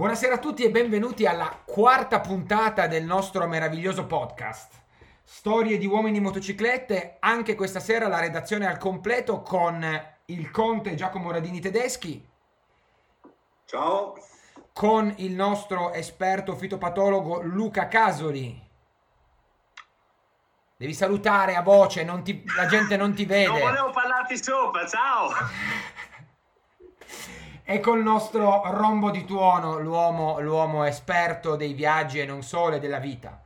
Buonasera a tutti e benvenuti alla quarta puntata del nostro meraviglioso podcast. Storie di uomini in motociclette, anche questa sera la redazione al completo con il conte Giacomo Radini Tedeschi. Ciao. Con il nostro esperto fitopatologo Luca Casoli. Devi salutare a voce, ti, la gente non ti vede. Non volevo parlarti sopra, ciao. e col nostro rombo di tuono, l'uomo, l'uomo esperto dei viaggi e non solo e della vita.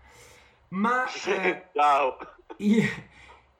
Ma eh, ciao. I,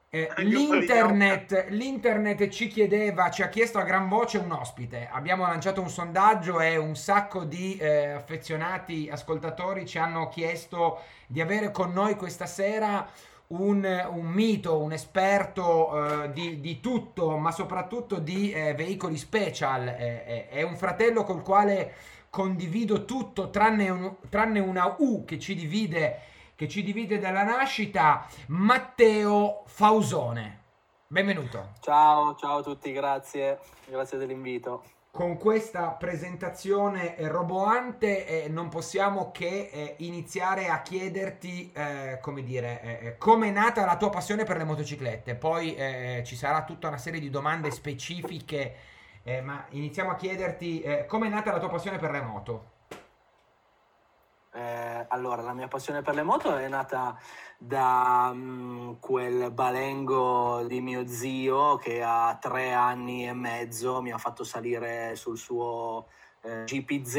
eh, l'internet, l'internet, ci chiedeva, ci ha chiesto a gran voce un ospite. Abbiamo lanciato un sondaggio e un sacco di eh, affezionati ascoltatori ci hanno chiesto di avere con noi questa sera un, un mito, un esperto eh, di, di, tutto, ma soprattutto di eh, veicoli special. È un fratello col quale condivido tutto, tranne, un, tranne una U che ci divide, che ci divide dalla nascita, Matteo Fausone. Benvenuto. Ciao, ciao a tutti, grazie, grazie dell'invito con questa presentazione roboante eh, non possiamo che eh, iniziare a chiederti eh, come dire eh, eh, come è nata la tua passione per le motociclette. Poi eh, ci sarà tutta una serie di domande specifiche ma iniziamo a chiederti come è nata la tua passione per le moto. Allora, la mia passione per le moto è nata da um, quel balengo di mio zio che a tre anni e mezzo mi ha fatto salire sul suo eh, GPZ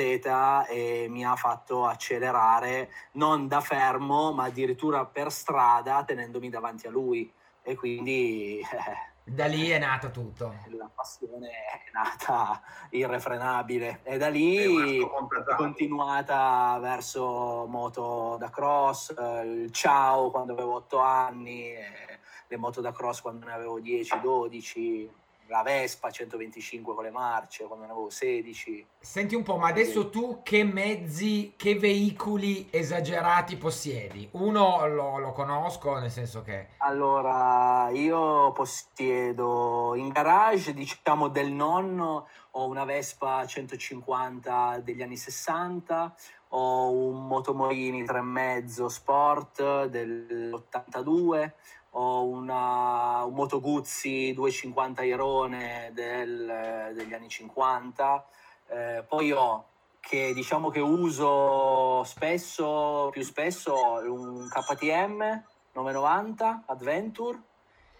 e mi ha fatto accelerare non da fermo, ma addirittura per strada tenendomi davanti a lui. E quindi eh, da lì è nato tutto. La passione è nata irrefrenabile. E da lì è continuata verso moto da cross, il ciao quando avevo 8 anni, le moto da cross quando ne avevo 10, 12 la Vespa 125 con le marce quando ne avevo 16. Senti un po', ma adesso tu che mezzi, che veicoli esagerati possiedi? Uno lo, lo conosco, nel senso che... Allora, io possiedo in garage, diciamo del nonno, ho una Vespa 150 degli anni 60, ho un Motomorini 3,5 Sport dell'82, ho una, un Moto Guzzi 250 Irone del, degli anni 50, eh, poi ho che diciamo che uso spesso, più spesso, un KTM 990 Adventure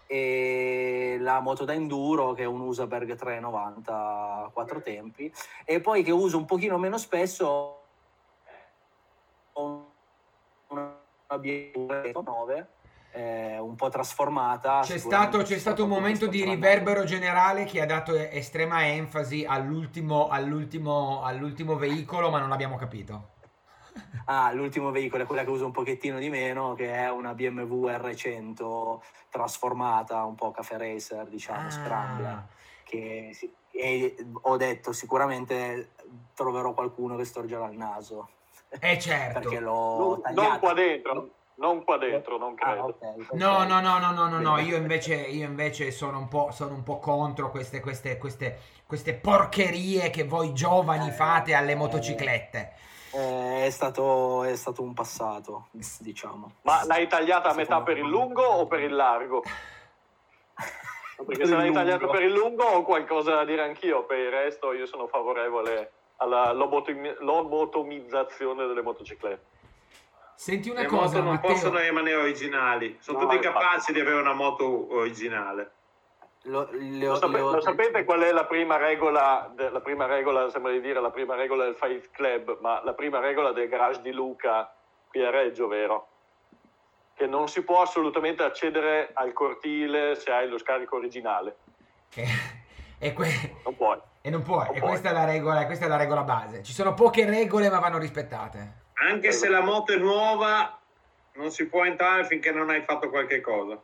e la moto da enduro che è un Usaberg 390 quattro tempi. E poi che uso un pochino meno spesso una BMW 9 eh, un po' trasformata. C'è stato, c'è stato un momento di riverbero generale che ha dato estrema enfasi all'ultimo, all'ultimo, all'ultimo veicolo, ma non l'abbiamo capito. Ah, l'ultimo veicolo è quella che uso un pochettino di meno, che è una BMW R100 trasformata, un po' cafe racer, diciamo, ah. scrambler. Che e ho detto sicuramente troverò qualcuno che storgerà il naso. Eh certo. Perché l'ho non, non qua dentro non qua dentro, non ah, credo. Ah, okay, no, no, no, no, no, no, no, io invece, io invece sono, un po', sono un po' contro queste, queste, queste, queste porcherie che voi giovani eh, fate alle motociclette. Eh, è, stato, è stato un passato, diciamo. Ma l'hai tagliata a metà per il lungo o per il largo? Perché se l'hai tagliato per il lungo ho qualcosa da dire anch'io, per il resto io sono favorevole alla lobotomizzazione delle motociclette. Senti una le cosa, non Matteo. possono rimanere originali, sono no, tutti capaci di avere una moto originale. Lo, lo, lo, sapete, lo, sapete qual è la prima regola, la prima regola, sembra di dire la prima regola del Fight Club, ma la prima regola del garage di Luca qui a Reggio, vero? Che non si può assolutamente accedere al cortile se hai lo scarico originale. e que- non puoi. E non puoi, non e puoi. Questa, è la regola, questa è la regola base. Ci sono poche regole ma vanno rispettate. Anche se la moto è nuova, non si può entrare finché non hai fatto qualche cosa.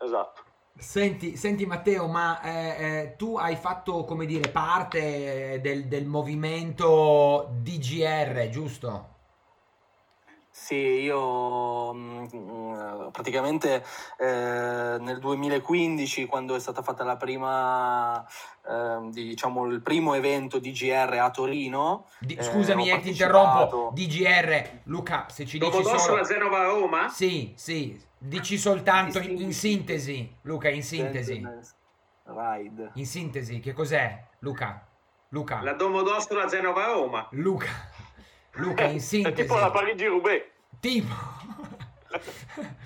Esatto. Senti, senti Matteo, ma eh, eh, tu hai fatto, come dire, parte del, del movimento DGR, giusto? Sì, io mh, mm, praticamente eh, nel 2015, quando è stata fatta la prima, eh, diciamo, il primo evento DGR a Torino. Di, scusami, eh, ti interrompo. DGR, Luca, se ci dici solo... la Genova Roma? Sì, sì, dici soltanto in, in sintesi, Luca, in sintesi. Ride. In sintesi, che cos'è, Luca? Luca. La Domodossola Genova Roma. Luca. Luca, in sintesi. È tipo la Parigi-Roubaix. Tipo.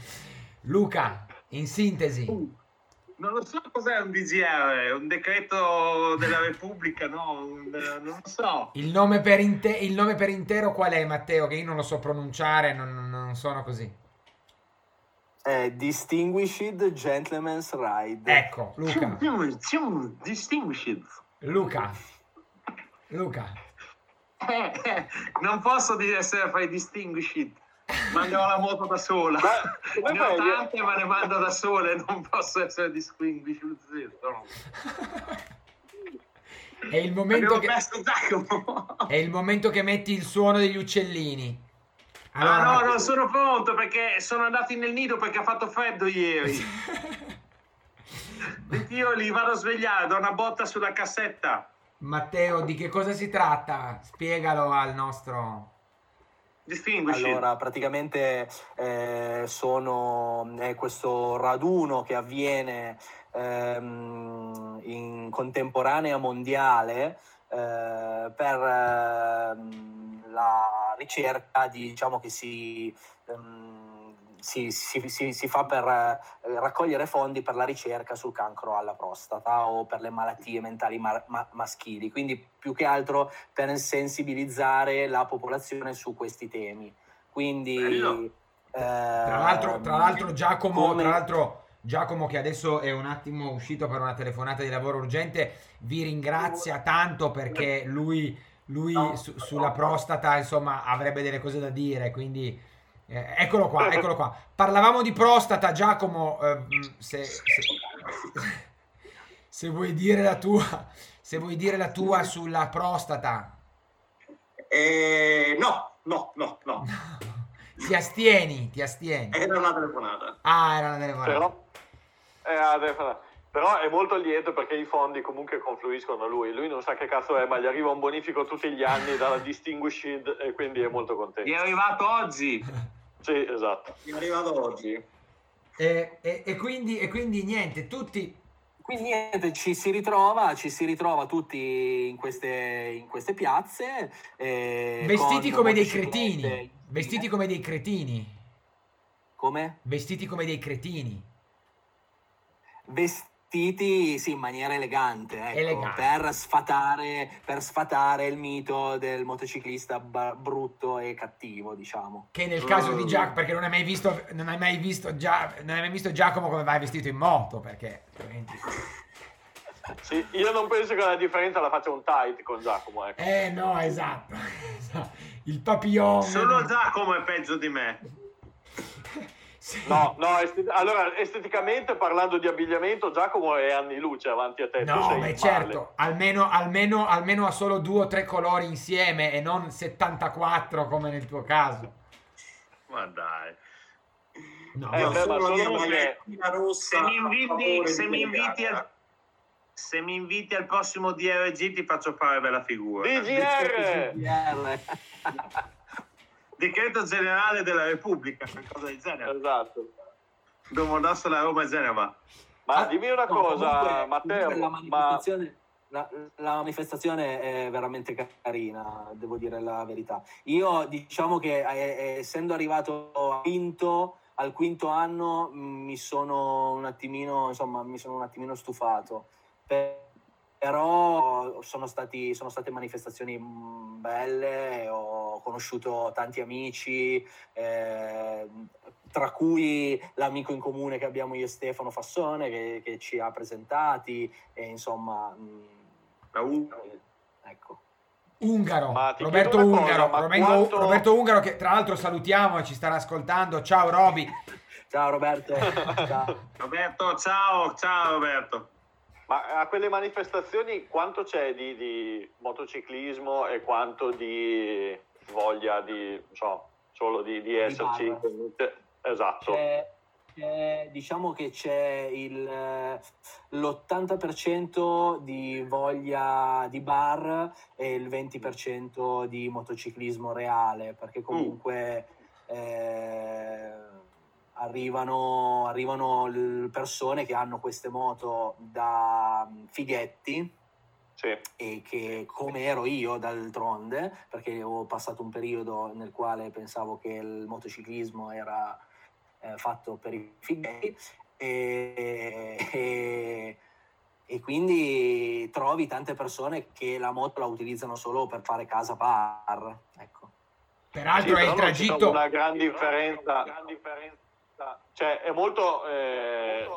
Luca, in sintesi. Non lo so cos'è un DGR, un decreto della Repubblica, no? Un, non lo so. Il nome, per inte- il nome per intero qual è, Matteo? Che io non lo so pronunciare, non, non sono così. È Distinguished Gentleman's Ride. Ecco, Luca. Distinguished. Luca. Luca. Eh, eh, non posso dire essere fai distinguished ma ne ho la moto da sola. Ma, ne ho tante, ma ne mando da sole, non posso essere distinguished. No. È il, momento che... è il momento che metti il suono degli uccellini. Allora... Ah no, non sono pronto perché sono andati nel nido perché ha fatto freddo ieri. Io li vado a svegliare, do una botta sulla cassetta. Matteo, di che cosa si tratta? Spiegalo al nostro... Allora, praticamente eh, sono, è questo raduno che avviene ehm, in contemporanea mondiale eh, per ehm, la ricerca di, diciamo che si... Ehm, si, si, si, si, fa per eh, raccogliere fondi per la ricerca sul cancro alla prostata o per le malattie mentali ma, ma, maschili, quindi più che altro per sensibilizzare la popolazione su questi temi. Quindi, eh, tra, l'altro, tra l'altro Giacomo, come... tra l'altro Giacomo che adesso è un attimo uscito per una telefonata di lavoro urgente, vi ringrazia tanto perché lui, lui su, sulla prostata insomma avrebbe delle cose da dire, quindi eh, eccolo qua, eccolo qua. Parlavamo di prostata, Giacomo. Eh, se, se, se, vuoi dire la tua, se vuoi dire la tua sulla prostata. Eh, no, no, no, no. ti astieni, ti astieni. Era una telefonata. Ah, era una telefonata. Però, eh, però è molto lieto perché i fondi comunque confluiscono a lui. Lui non sa che cazzo è, ma gli arriva un bonifico tutti gli anni dalla Distinguished e quindi è molto contento. Gli è arrivato oggi. Sì, esatto. È arrivato oggi. E, e, e, quindi, e quindi niente, tutti... Quindi niente, ci si ritrova, ci si ritrova tutti in queste, in queste piazze. Eh, Vestiti come dei cretini. Vestiti come dei cretini. Come? Vestiti come dei cretini. Vestiti vestiti sì, in maniera elegante, ecco, elegante. Per, sfatare, per, sfatare, il mito del motociclista b- brutto e cattivo, diciamo. Che nel caso di Giacomo, perché non hai mai visto, non hai mai visto, Gia, non hai mai visto Giacomo come vai vestito in moto, perché... Sì, io non penso che la differenza la faccia un tight con Giacomo. Ecco. Eh no, esatto. Il papillon. Solo Giacomo è peggio di me. Sì. No, no, estet- allora esteticamente parlando di abbigliamento, Giacomo è anni luce avanti a te. No, beh, certo, almeno, almeno, almeno ha solo due o tre colori insieme e non 74 come nel tuo caso. Ma dai. No, eh, beh, ma solo se, se mi inviti, se mi inviti al, se mi inviti al prossimo DRG ti faccio fare bella figura. DGR! decreto generale della Repubblica, qualcosa del genere. Esatto. Domodossola Roma e Genova. Ma ah, dimmi una no, cosa, comunque, Matteo. La manifestazione, ma... la, la manifestazione, è veramente carina, devo dire la verità. Io diciamo che eh, essendo arrivato a quinto, al quinto anno mi sono un attimino, insomma, mi sono un attimino stufato. Per però sono, stati, sono state manifestazioni mm, belle, ho conosciuto tanti amici, eh, tra cui l'amico in comune che abbiamo io e Stefano Fassone che, che ci ha presentati, e insomma... Mh, mm, ecco. Ungaro, Roberto Ungaro, cosa, quanto... Roberto Ungaro che tra l'altro salutiamo e ci starà ascoltando. Ciao Roby. ciao Roberto. ciao. Roberto, ciao, ciao Roberto. Ma a quelle manifestazioni quanto c'è di, di motociclismo e quanto di voglia di, so, solo di, di esserci. Esatto. C'è, c'è, diciamo che c'è il, l'80% di voglia di bar e il 20% di motociclismo reale, perché comunque mm. eh, arrivano, arrivano persone che hanno queste moto da fighetti sì. e che come ero io d'altronde, perché ho passato un periodo nel quale pensavo che il motociclismo era eh, fatto per i figli e, e, e, quindi trovi tante persone che la moto la utilizzano solo per fare casa bar. Ecco. Peraltro sì, è il tragitto... Una gran differenza, gran differenza, cioè è molto... Eh,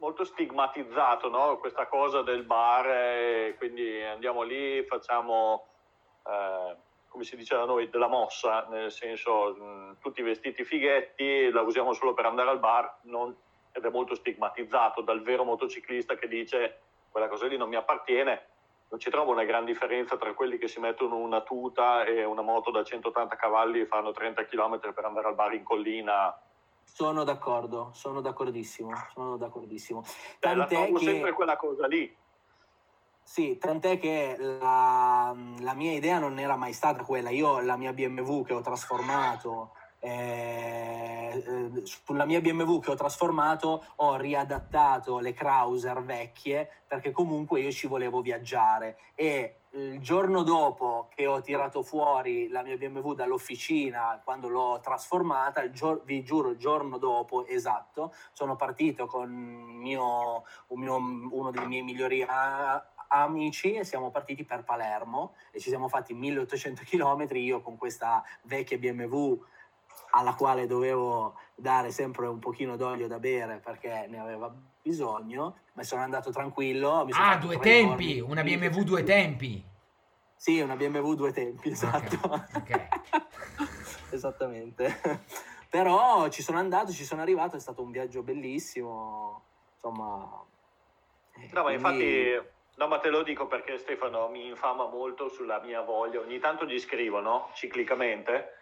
molto stigmatizzato no? questa cosa del bar, e quindi andiamo lì, facciamo, eh, come si dice da noi, della mossa, nel senso mh, tutti vestiti fighetti, la usiamo solo per andare al bar, non, ed è molto stigmatizzato dal vero motociclista che dice quella cosa lì non mi appartiene. Non ci trovo una gran differenza tra quelli che si mettono una tuta e una moto da 180 cavalli e fanno 30 km per andare al bar in collina sono d'accordo, sono d'accordissimo, sono d'accordissimo. Tant'è Beh, che... sempre quella cosa lì. Sì, tant'è che la, la, mia idea non era mai stata quella. Io la mia BMW che ho trasformato eh, eh, sulla mia BMW che ho trasformato ho riadattato le Krauser vecchie perché comunque io ci volevo viaggiare. E il giorno dopo che ho tirato fuori la mia BMW dall'officina quando l'ho trasformata gior- vi giuro il giorno dopo esatto sono partito con mio, un mio, uno dei miei migliori a- amici e siamo partiti per Palermo e ci siamo fatti 1800 km io con questa vecchia BMW alla quale dovevo dare sempre un pochino d'olio da bere perché ne aveva bisogno, ma sono andato tranquillo. Sono ah, due tempi, giorni. una BMW due tempi. Sì, una BMW due tempi, esatto. Okay. Okay. Esattamente. Però ci sono andato, ci sono arrivato, è stato un viaggio bellissimo, insomma... Eh, no, ma infatti... No, ma te lo dico perché Stefano mi infama molto sulla mia voglia. Ogni tanto gli scrivo, no? Ciclicamente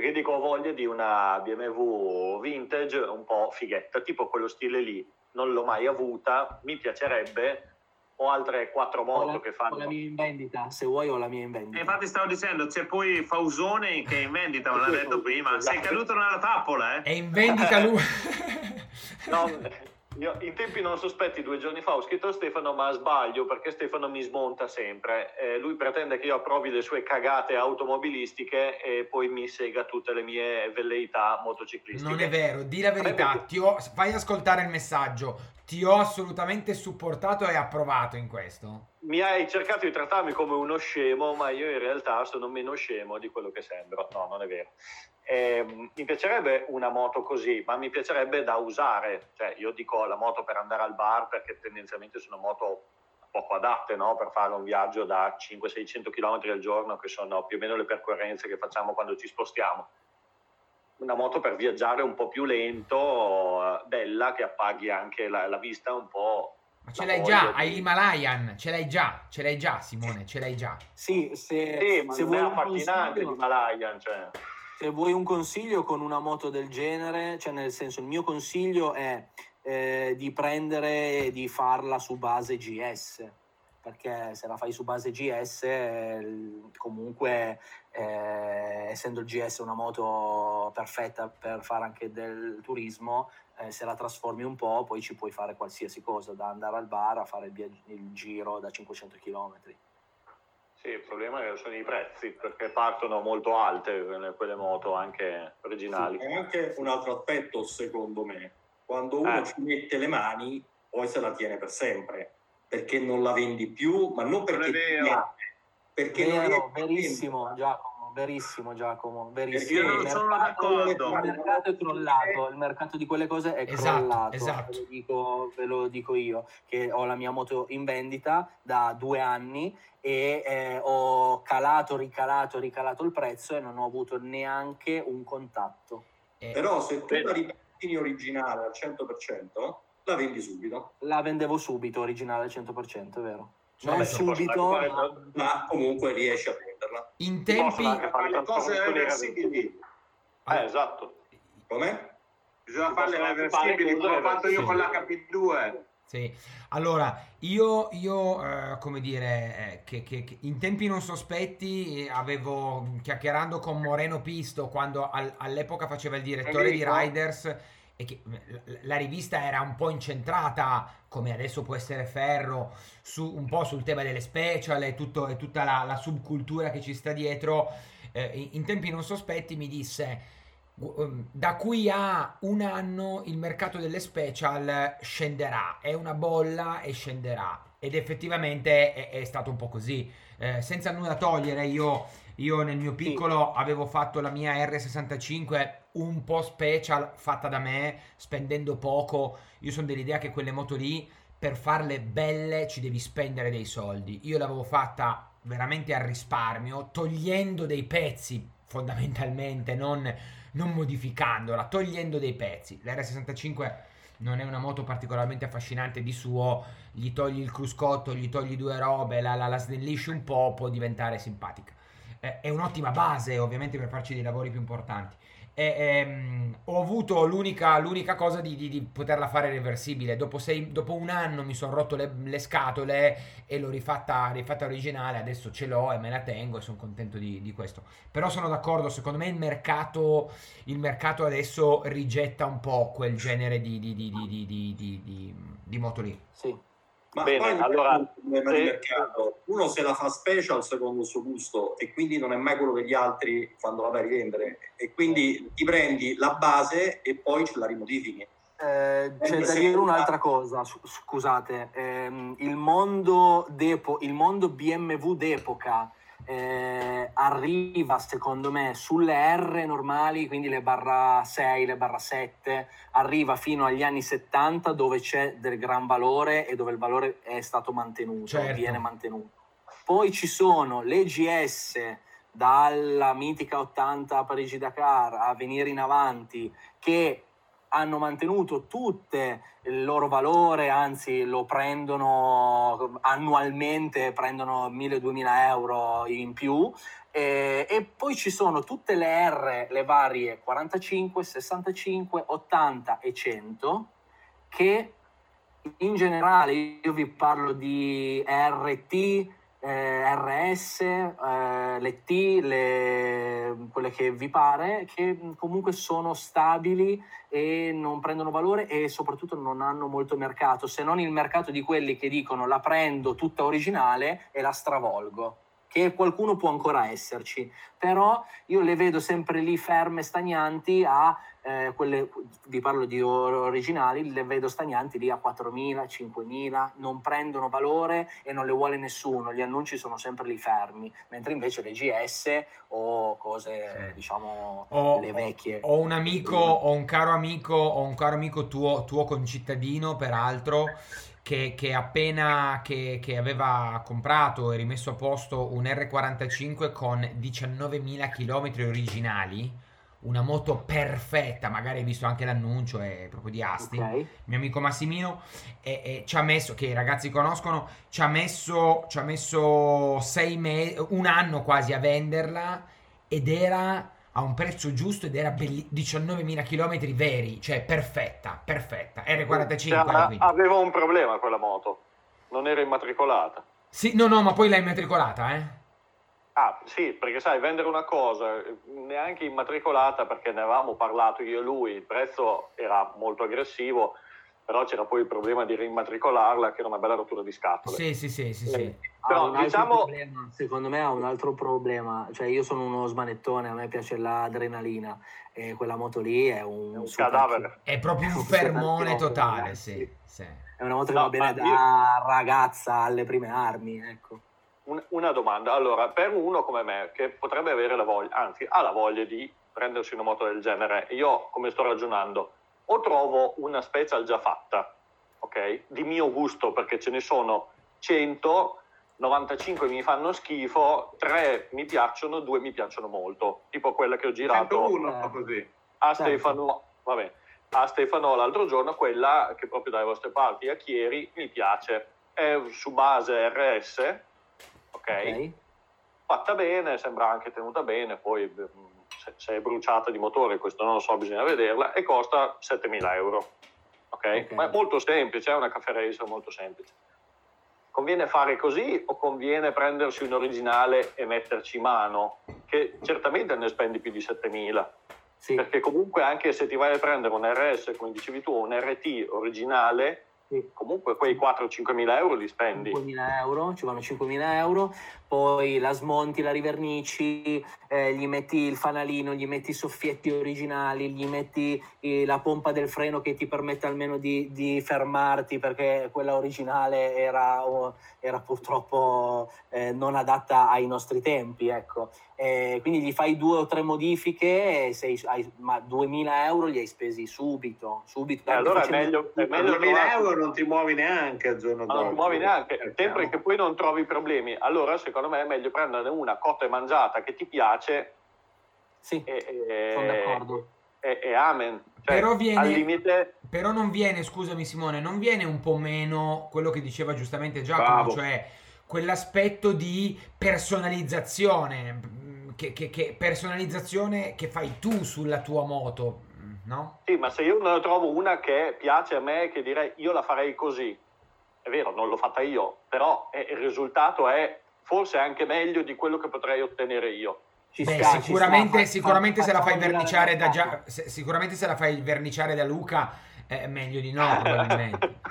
perché dico ho voglia di una BMW vintage un po' fighetta, tipo quello stile lì, non l'ho mai avuta, mi piacerebbe, ho altre quattro moto la, che fanno... Ho la mia in vendita, se vuoi ho la mia in vendita. E infatti stavo dicendo, c'è poi Fausone che è in vendita, me l'ha detto prima, sei caduto nella trappola, eh? È in vendita lui! no, io in tempi non sospetti, due giorni fa ho scritto a Stefano, ma sbaglio perché Stefano mi smonta sempre. Eh, lui pretende che io approvi le sue cagate automobilistiche e poi mi sega tutte le mie velleità motociclistiche. Non è vero, di la verità, ti ho, fai ascoltare il messaggio. Ti ho assolutamente supportato e approvato in questo. Mi hai cercato di trattarmi come uno scemo, ma io in realtà sono meno scemo di quello che sembro. No, non è vero. Eh, mi piacerebbe una moto così, ma mi piacerebbe da usare. Cioè, io dico la moto per andare al bar perché tendenzialmente sono moto poco adatte no? per fare un viaggio da 500-600 km al giorno, che sono più o meno le percorrenze che facciamo quando ci spostiamo. Una moto per viaggiare un po' più lento, bella, che appaghi anche la, la vista un po'. Ma ce l'hai già, hai l'Himalayan, ce l'hai già, ce l'hai già Simone, ce l'hai già. Sì, se, sì ma se vuoi affascinante l'Himalayan, cioè se vuoi un consiglio con una moto del genere, cioè nel senso il mio consiglio è eh, di prendere e di farla su base GS, perché se la fai su base GS eh, comunque eh, essendo il GS una moto perfetta per fare anche del turismo, eh, se la trasformi un po' poi ci puoi fare qualsiasi cosa, da andare al bar a fare il, il giro da 500 km. Sì, il problema sono i prezzi perché partono molto alte quelle moto anche originali. Sì, anche un altro aspetto secondo me, quando uno eh. ci mette le mani poi se la tiene per sempre perché non la vendi più, ma non perché non è vero. perché Vero, non è verissimo Giacomo verissimo Giacomo, verissimo. Io non sono d'accordo. Il mercato è crollato, il mercato di quelle cose è esatto, crollato. Esatto. Ve, lo dico, ve lo dico io, che ho la mia moto in vendita da due anni e eh, ho calato, ricalato, ricalato il prezzo e non ho avuto neanche un contatto. Eh, Però se tu la ripetti originale al 100%, la vendi subito. La vendevo subito originale al 100%, è vero. Non Vabbè, subito, ma... ma comunque riesci a venderla. In tempi... Le cose reversibili Eh, esatto. Come? Bisogna farle reversibili come ho fatto io sì. con l'HP2. Sì, allora io, io eh, come dire, eh, che, che, che, in tempi non sospetti eh, avevo chiacchierando con Moreno Pisto quando al, all'epoca faceva il direttore di Riders e che la rivista era un po' incentrata, come adesso può essere Ferro, su, un po' sul tema delle special e, tutto, e tutta la, la, subcultura che ci sta dietro. Eh, in tempi non sospetti mi disse Um, da qui a un anno il mercato delle special scenderà, è una bolla e scenderà. Ed effettivamente è, è stato un po' così. Eh, senza nulla togliere, io, io, nel mio piccolo avevo fatto la mia R65 un po' special, fatta da me, spendendo poco. Io sono dell'idea che quelle moto lì, per farle belle, ci devi spendere dei soldi. Io l'avevo fatta veramente al risparmio, togliendo dei pezzi fondamentalmente, non non modificandola, togliendo dei pezzi. L'R65 non è una moto particolarmente affascinante di suo, gli togli il cruscotto, gli togli due robe, la, la, la snellisci un po', può diventare simpatica. Eh, è un'ottima base ovviamente per farci dei lavori più importanti e, ehm, ho avuto l'unica, l'unica cosa di, di, di, poterla fare reversibile. Dopo, sei, dopo un anno mi sono rotto le, le, scatole e l'ho rifatta, rifatta originale. Adesso ce l'ho e me la tengo e sono contento di, di, questo. Però sono d'accordo, secondo me il mercato, il mercato adesso rigetta un po' quel genere di, di moto lì. Sì. Ma Bene, poi allora, un problema di mercato. Uno se la fa special secondo il suo gusto e quindi non è mai quello che gli altri quando la vai a rivendere. E quindi ti prendi la base e poi ce la rimodifichi. Eh, c'è da dire un'altra cosa, scusate, eh, il, mondo il mondo BMW d'epoca eh, arriva secondo me sulle R normali, quindi le barra 6, le barra 7, arriva fino agli anni 70 dove c'è del gran valore e dove il valore è stato mantenuto, certo. viene mantenuto. Poi ci sono le GS dalla mitica 80 Parigi-Dakar a venire in avanti che hanno mantenuto tutte il loro valore, anzi lo prendono annualmente, prendono 1000-2000 euro in più. E, e, poi ci sono tutte le R, le varie 45, 65, 80 e 100 che in generale io vi parlo di RT, eh, RS, eh, le T, le, quelle che vi pare, che comunque sono stabili e non prendono valore e soprattutto non hanno molto mercato, se non il mercato di quelli che dicono la prendo tutta originale e la stravolgo che qualcuno può ancora esserci, però io le vedo sempre lì ferme, stagnanti a eh, quelle, vi parlo di originali, le vedo stagnanti lì a 4.000, 5.000, non prendono valore e non le vuole nessuno, gli annunci sono sempre lì fermi, mentre invece le GS o cose, sì. diciamo, ho, le vecchie. Ho un amico, ho un caro amico, ho un caro amico tuo, tuo concittadino, peraltro, che, che appena che, che, aveva comprato e rimesso a posto un R45 con 19.000 km originali, una moto perfetta, magari hai visto anche l'annuncio, è proprio di Asti, okay. mio amico Massimino, e, e ci ha messo, che i ragazzi conoscono, ci ha messo, ci ha messo sei mesi, un anno quasi a venderla ed era a un prezzo giusto ed era belli- 19.000 km veri, cioè perfetta, perfetta. R45. Cioè, aveva un problema quella moto, non era immatricolata. Sì, no, no, ma poi l'ha immatricolata, eh? Ah, sì, perché sai, vendere una cosa neanche immatricolata, perché ne avevamo parlato io e lui, il prezzo era molto aggressivo, però c'era poi il problema di rimmatricolarla, che era una bella rottura di scatole. Sì, sì, sì, sì. sì. Però, diciamo... Problema, secondo me ha un altro problema, cioè io sono uno smanettone, a me piace l'adrenalina e quella moto lì è un, è un cadavere. È proprio un fermone totale, sì, sì. È una moto che no, va bene da io... ragazza alle prime armi, ecco. Una domanda, allora, per uno come me, che potrebbe avere la voglia, anzi ha la voglia di prendersi una moto del genere, io come sto ragionando, o trovo una special già fatta, ok? Di mio gusto, perché ce ne sono 100, 95 mi fanno schifo, 3 mi piacciono, 2 mi piacciono molto, tipo quella che ho girato 101, eh, così. a certo. Stefano, vabbè, a Stefano l'altro giorno, quella che proprio dalle vostre parti a Chieri mi piace, è su base RS, ok? Fatta bene, sembra anche tenuta bene, poi mm, se, se, è bruciata di motore, questo non lo so, bisogna vederla, e costa 7.000 euro. Okay? okay? Ma è molto semplice, è una caffè racer molto semplice. Conviene fare così o conviene prendersi un originale e metterci mano? Che certamente ne spendi più di 7.000. Sì. Perché comunque anche se ti vai a prendere un RS, come dicevi tu, un RT originale, comunque quei 4-5 mila euro li spendi. 5 mila euro, ci vanno 5 mila euro, poi la smonti, la rivernici, eh, gli metti il fanalino, gli metti i soffietti originali, gli metti eh, la pompa del freno che ti permette almeno di, di fermarti perché quella originale era, oh, era purtroppo eh, non adatta ai nostri tempi, ecco. quindi gli fai due o tre modifiche e sei, hai, ma 2000 euro li hai spesi subito, subito. Eh, allora è meglio, è meglio 2000 euro non ti muovi neanche al giorno dopo. Non ti muovi neanche, sempre che poi non trovi problemi. Allora secondo me è meglio prenderne una cotta e mangiata che ti piace. Sì, e, e, sono d'accordo. E, e amen. Cioè, però, viene, limite... però non viene, scusami Simone, non viene un po' meno quello che diceva giustamente Giacomo, Bravo. cioè quell'aspetto di personalizzazione, che, che, che, personalizzazione che fai tu sulla tua moto, no? Sì, ma se io ne trovo una che piace a me, che direi io la farei così, è vero, non l'ho fatta io, però eh, il risultato è forse anche meglio di quello che potrei ottenere io. Beh, sta, sicuramente, sicuramente se la fai verniciare da Gia- se, sicuramente se la fai verniciare da Luca è meglio di no probabilmente.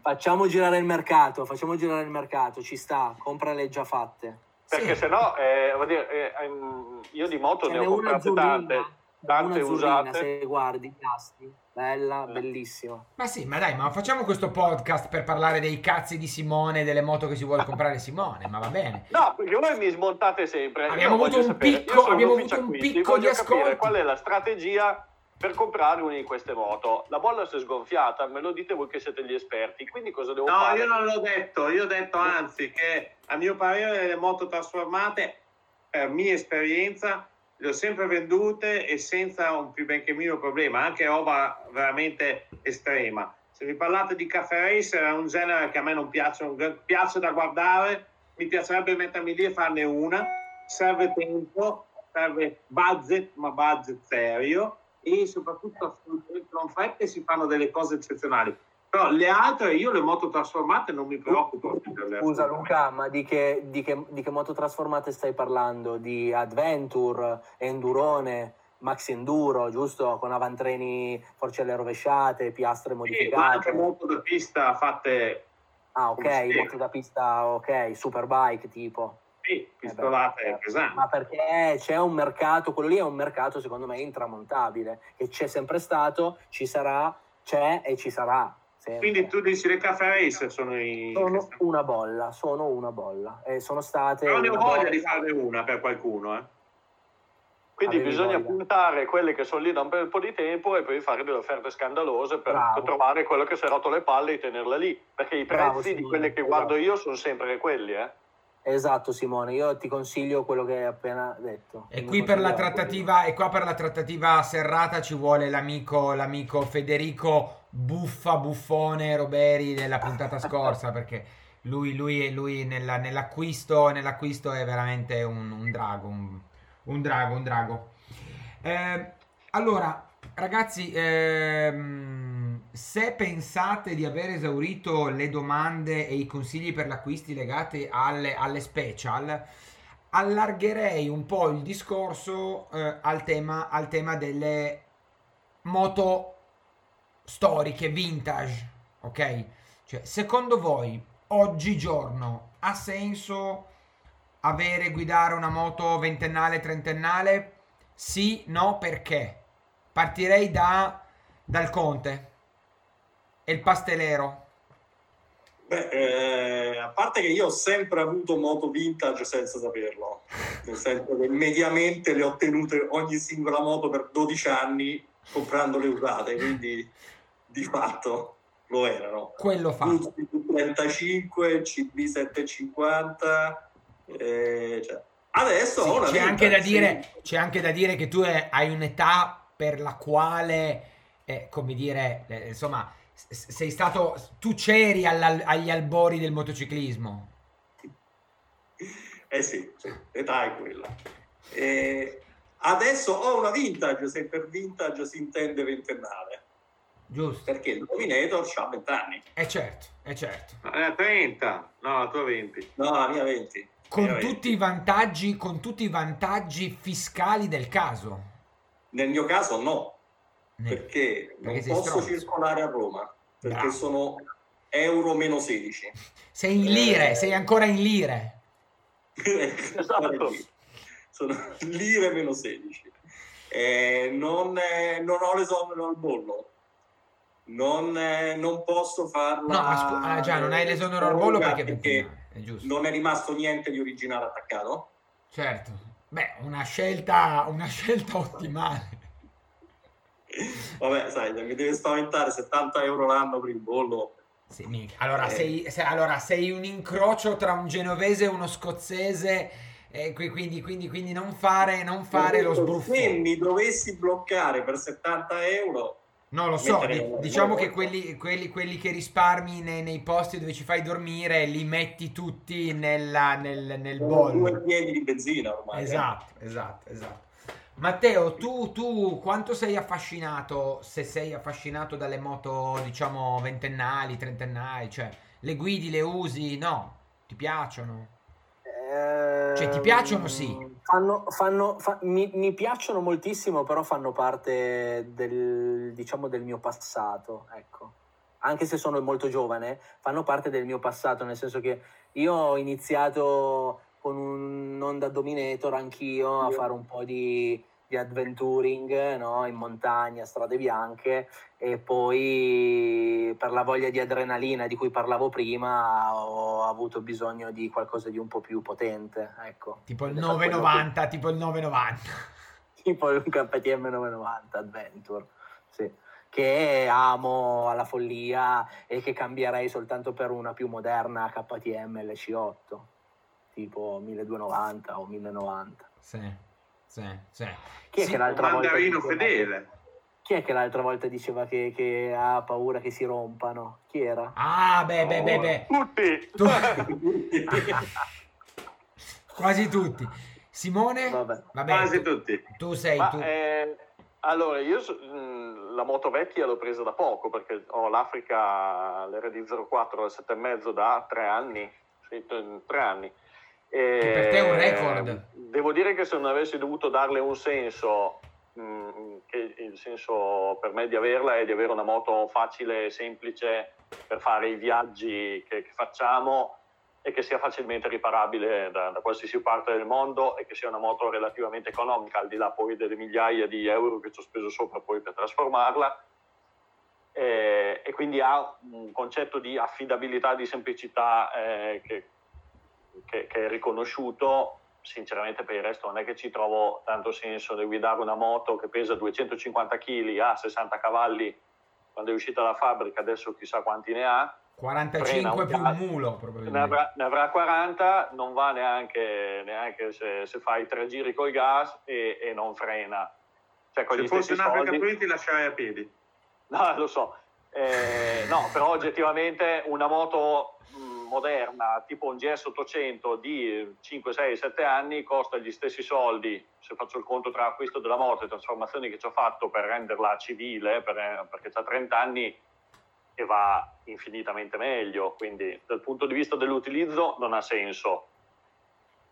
Facciamo girare il mercato facciamo girare il mercato ci sta compra le già fatte. Perché sì. se no eh, eh, ehm, io di moto Ce ne ho comprate tante tante usate se guardi i tasti Bella, eh. bellissima. Ma sì, ma dai, ma facciamo questo podcast per parlare dei cazzi di Simone, delle moto che si vuole comprare Simone, ma va bene. No, perché voi mi smontate sempre. Abbiamo avuto un picco, abbiamo avuto un picco di ascolto. Qual è la strategia per comprare una di queste moto? La bolla si è sgonfiata, me lo dite voi che siete gli esperti, quindi cosa devo no, fare? No, io non l'ho detto, io ho detto anzi che a mio parere le moto trasformate, per mia esperienza, le ho sempre vendute e senza un più benché minimo problema, anche roba veramente estrema. Se vi parlate di caffè racer è un genere che a me non piace, non piace da guardare, mi piacerebbe mettermi lì e farne una, serve tempo, serve budget, ma budget serio e soprattutto non fretta si fanno delle cose eccezionali. Però le altre, io le moto trasformate non mi preoccupo. Scusa Luca, ma di che, di, che, di che, moto trasformate stai parlando? Di Adventure, Endurone, Maxi Enduro, giusto? Con avantreni, forcelle rovesciate, piastre modificate. Sì, ma anche moto da pista fatte... Ah ok, moto da pista, ok, superbike tipo. Sì, pistolate eh beh, pesanti. Ma perché c'è un mercato, quello lì è un mercato secondo me intramontabile, che c'è sempre stato, ci sarà, c'è e ci sarà Sempre. Quindi tu dici le caffè racer sono i... Sono una bolla, sono una bolla. E sono state... Però ne ho voglia bolla... di farne una per qualcuno, eh. Quindi Avevi bisogna voglia. puntare quelle che sono lì da un bel po' di tempo e poi fare delle offerte scandalose per, per trovare quello che si è rotto le palle e tenerla lì. Perché i prezzi Bravo, di quelle che guardo io sono sempre quelli, eh. Esatto Simone, io ti consiglio quello che hai appena detto. E qui per la trattativa, e qua per la trattativa serrata ci vuole l'amico, l'amico Federico Buffa Buffone Roberi della puntata scorsa perché lui, lui, lui nella, nell'acquisto, nell'acquisto, è veramente un, un drago, un, un, drago, un drago. Eh, allora, ragazzi, ehm, se pensate di aver esaurito le domande e i consigli per l'acquisto legati alle, alle special, allargherei un po' il discorso eh, al, tema, al tema delle moto storiche, vintage, ok? Cioè, secondo voi, oggigiorno, ha senso avere, guidare una moto ventennale, trentennale? Sì, no, perché? Partirei da, dal Conte e il pastelero. Beh, eh, a parte che io ho sempre avuto moto vintage senza saperlo, nel senso che mediamente le ho tenute ogni singola moto per 12 anni comprando le usate, quindi di fatto lo erano. Quello fa. 35, CB750, eh, cioè. adesso sì, c'è, anche da dire, c'è anche da dire che tu hai un'età per la quale, eh, come dire, eh, insomma, sei stato, tu c'eri agli albori del motociclismo. Eh sì, l'età è quella. Eh, adesso ho una vintage, se per vintage si intende ventennale. Giusto. Perché il Dominator ha 20 anni. È eh certo, è certo. È 30, no, la tua 20. No, la mia 20. Con, mia tutti 20. I vantaggi, con tutti i vantaggi fiscali del caso. Nel mio caso no. Perché, perché non posso stronzo. circolare a Roma, perché Bravo. sono euro meno 16. Sei in lire, eh... sei ancora in lire. esatto. Sono lire meno 16. Eh, non, eh, non ho l'esonero al bollo. Non, eh, non posso farla. No, scu- ah, già, non hai l'esonero al bollo perché, perché è non è rimasto niente di originale attaccato. Certo, beh, una scelta, una scelta ottimale. Vabbè, sai, mi deve spaventare 70 euro l'anno per il bollo. Sì, allora, eh. sei, sei, allora, sei un incrocio tra un genovese e uno scozzese. Eh, quindi, quindi, quindi, non fare, non fare lo sbruffo. Se mi dovessi bloccare per 70 euro, No, lo so, di, diciamo che quelli, quelli, quelli, che risparmi nei, nei, posti dove ci fai dormire li metti tutti nella, nel, nel bollo. Due piedi di benzina ormai. Esatto, eh. esatto, esatto. Matteo, tu, tu, quanto sei affascinato, se sei affascinato dalle moto, diciamo, ventennali, trentennali, cioè, le guidi, le usi, no? Ti piacciono? Cioè, ti piacciono? Sì. Ehm, fanno, fanno, fa, mi, mi, piacciono moltissimo, però fanno parte del, diciamo, del mio passato, ecco. Anche se sono molto giovane, fanno parte del mio passato, nel senso che io ho iniziato con un Honda Dominator anch'io a fare un po' di, di adventuring no? in montagna, strade bianche e poi per la voglia di adrenalina di cui parlavo prima ho avuto bisogno di qualcosa di un po' più potente. Ecco. Tipo il 990, che... tipo il 990. tipo il KTM 990 Adventure, sì. che amo alla follia e che cambierei soltanto per una più moderna KTM LC8 tipo 1290 o 1090. Sì, sì, sì. Chi è sì, che l'altra volta fedele. Chi è che l'altra volta diceva che, che, ha paura che si rompano? Chi era? Ah, beh, beh, beh, beh. Tutti! Tu... Quasi tutti. Simone? Vabbè. Vabbè, Quasi tu, tutti. Tu sei... Ma, tu... Eh, allora, io la moto vecchia l'ho presa da poco perché ho l'Africa, l'RD04 al 7,5 da tre anni. Sì, tre anni. Che per te è un record. Devo dire che se non avessi dovuto darle un senso, mh, mm, che il senso per me di averla è di avere una moto facile e semplice per fare i viaggi che, che facciamo e che sia facilmente riparabile da, da, qualsiasi parte del mondo e che sia una moto relativamente economica, al di là poi delle migliaia di euro che ci ho speso sopra poi per trasformarla. E, e quindi ha un concetto di affidabilità, di semplicità eh, che, che, che, è riconosciuto, sinceramente per il resto non è che ci trovo tanto senso di guidare una moto che pesa 250 kg, ha 60 cavalli quando è uscita dalla fabbrica, adesso chissà quanti ne ha. 45 più un mulo probabilmente. Ne avrà, ne avrà 40, non va neanche, neanche se, se, fai tre giri col gas e, e non frena. Cioè, con se gli fosse in Africa soldi... ti lascerai a piedi. No, lo so. Eh, no, però oggettivamente una moto moderna, tipo un GS 800 di 5, 6, 7 anni, costa gli stessi soldi, se faccio il conto tra acquisto della moto e trasformazioni che ci ho fatto per renderla civile, per, perché ha 30 anni e va infinitamente meglio, quindi dal punto di vista dell'utilizzo non ha senso.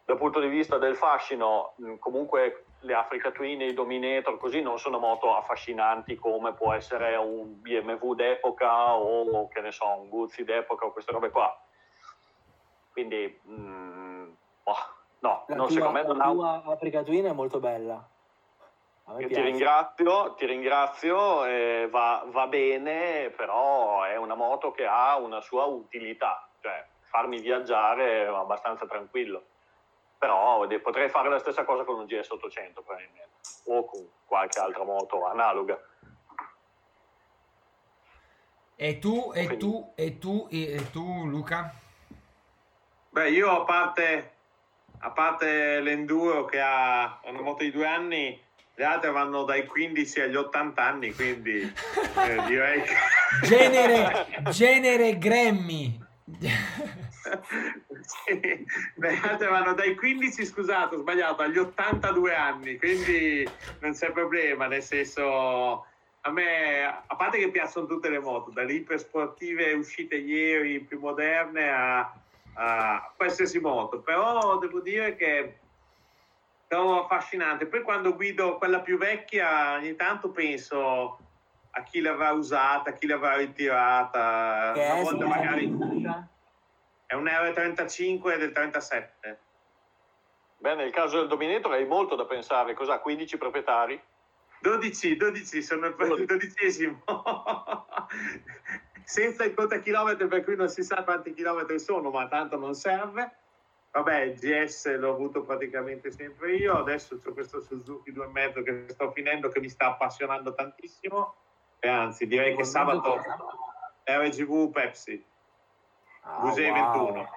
Dal punto di vista del fascino, comunque le Africa Twin e i Dominator così non sono moto affascinanti come può essere un BMW d'epoca o che ne so, un Guzzi d'epoca o queste robe qua. Quindi, mm, oh, no, non, tua, secondo me non ha... La tua Africa Twin è molto bella. Ti ringrazio, ti ringrazio eh, va, va, bene, però è una moto che ha una sua utilità, cioè farmi viaggiare è abbastanza tranquillo. Però potrei fare la stessa cosa con un GS800 probabilmente, o con qualche altra moto analoga. E tu, e tu, e tu, e tu Luca? Beh, io a parte, a parte l'enduro che ha una moto di due anni, le altre vanno dai 15 agli 80 anni, quindi eh, direi che... Genere, genere Grammy. sì, le altre vanno dai 15, scusate, ho sbagliato, agli 82 anni, quindi non c'è problema, nel senso a me, a parte che piacciono tutte le moto, dalle ipersportive uscite ieri, più moderne, a, a qualsiasi moto, però devo dire che trovo affascinante. Poi quando guido quella più vecchia, ogni tanto penso a chi l'avrà usata, a chi l'avrà ritirata. Che Una volta magari è un R35 del 37. Beh, nel caso del Dominator hai molto da pensare. Cos'ha? 15 proprietari? 12, 12, sono il dodicesimo. Senza il conto chilometri, per cui non si sa quanti chilometri sono, ma tanto non serve. Vabbè, il GS l'ho avuto praticamente sempre io. Adesso ho questo Suzuki 2,5 che sto finendo, che mi sta appassionando tantissimo. E anzi, direi che sabato RGV Pepsi, ah, wow. 21.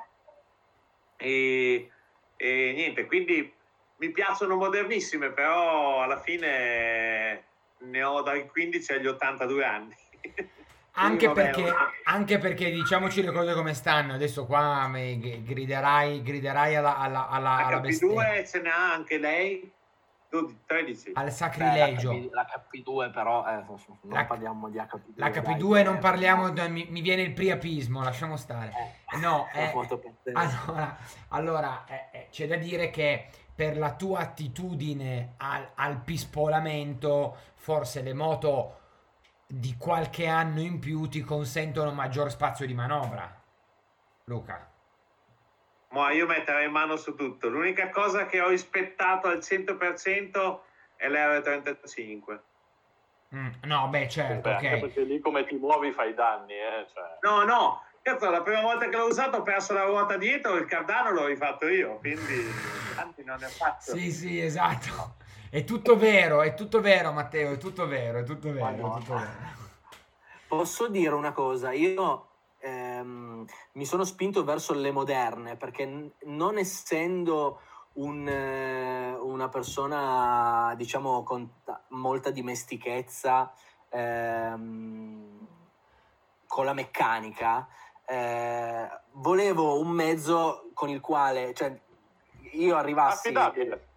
E, e niente, quindi mi piacciono modernissime, però alla fine ne ho dai 15 agli 82 anni. Anche perché, anche perché, diciamoci le cose come stanno, adesso qua griderai, griderai alla, alla, alla, alla KP2 ce n'ha anche lei 12, 13. Al sacrilegio. Beh, la, KP, 2 però, eh, non la, parliamo di HP2. La KP2 dai, non eh, parliamo, mi, mi, viene il priapismo, lasciamo stare. Eh, no, eh, allora, allora eh, eh, c'è da dire che per la tua attitudine al, al pispolamento, forse le moto di qualche anno in più ti consentono maggior spazio di manovra. Luca. Ma io metterei in mano su tutto. L'unica cosa che ho rispettato al 100% è l'R35. Mm, no, beh, certo, beh, ok. Perché lì come ti muovi fai danni, eh? Cioè... No, no, Cazzo, la prima volta che l'ho usato ho perso la ruota dietro, il cardano l'ho rifatto io, quindi tanti non ne ho fatto. Sì, sì, esatto. È tutto vero, è tutto vero Matteo, è tutto vero, è tutto vero. È tutto vero. Posso dire una cosa, io ehm, mi sono spinto verso le moderne perché non essendo un, eh, una persona, diciamo, con t- molta dimestichezza ehm, con la meccanica, eh, volevo un mezzo con il quale, cioè, io arrivassi... Affidabile.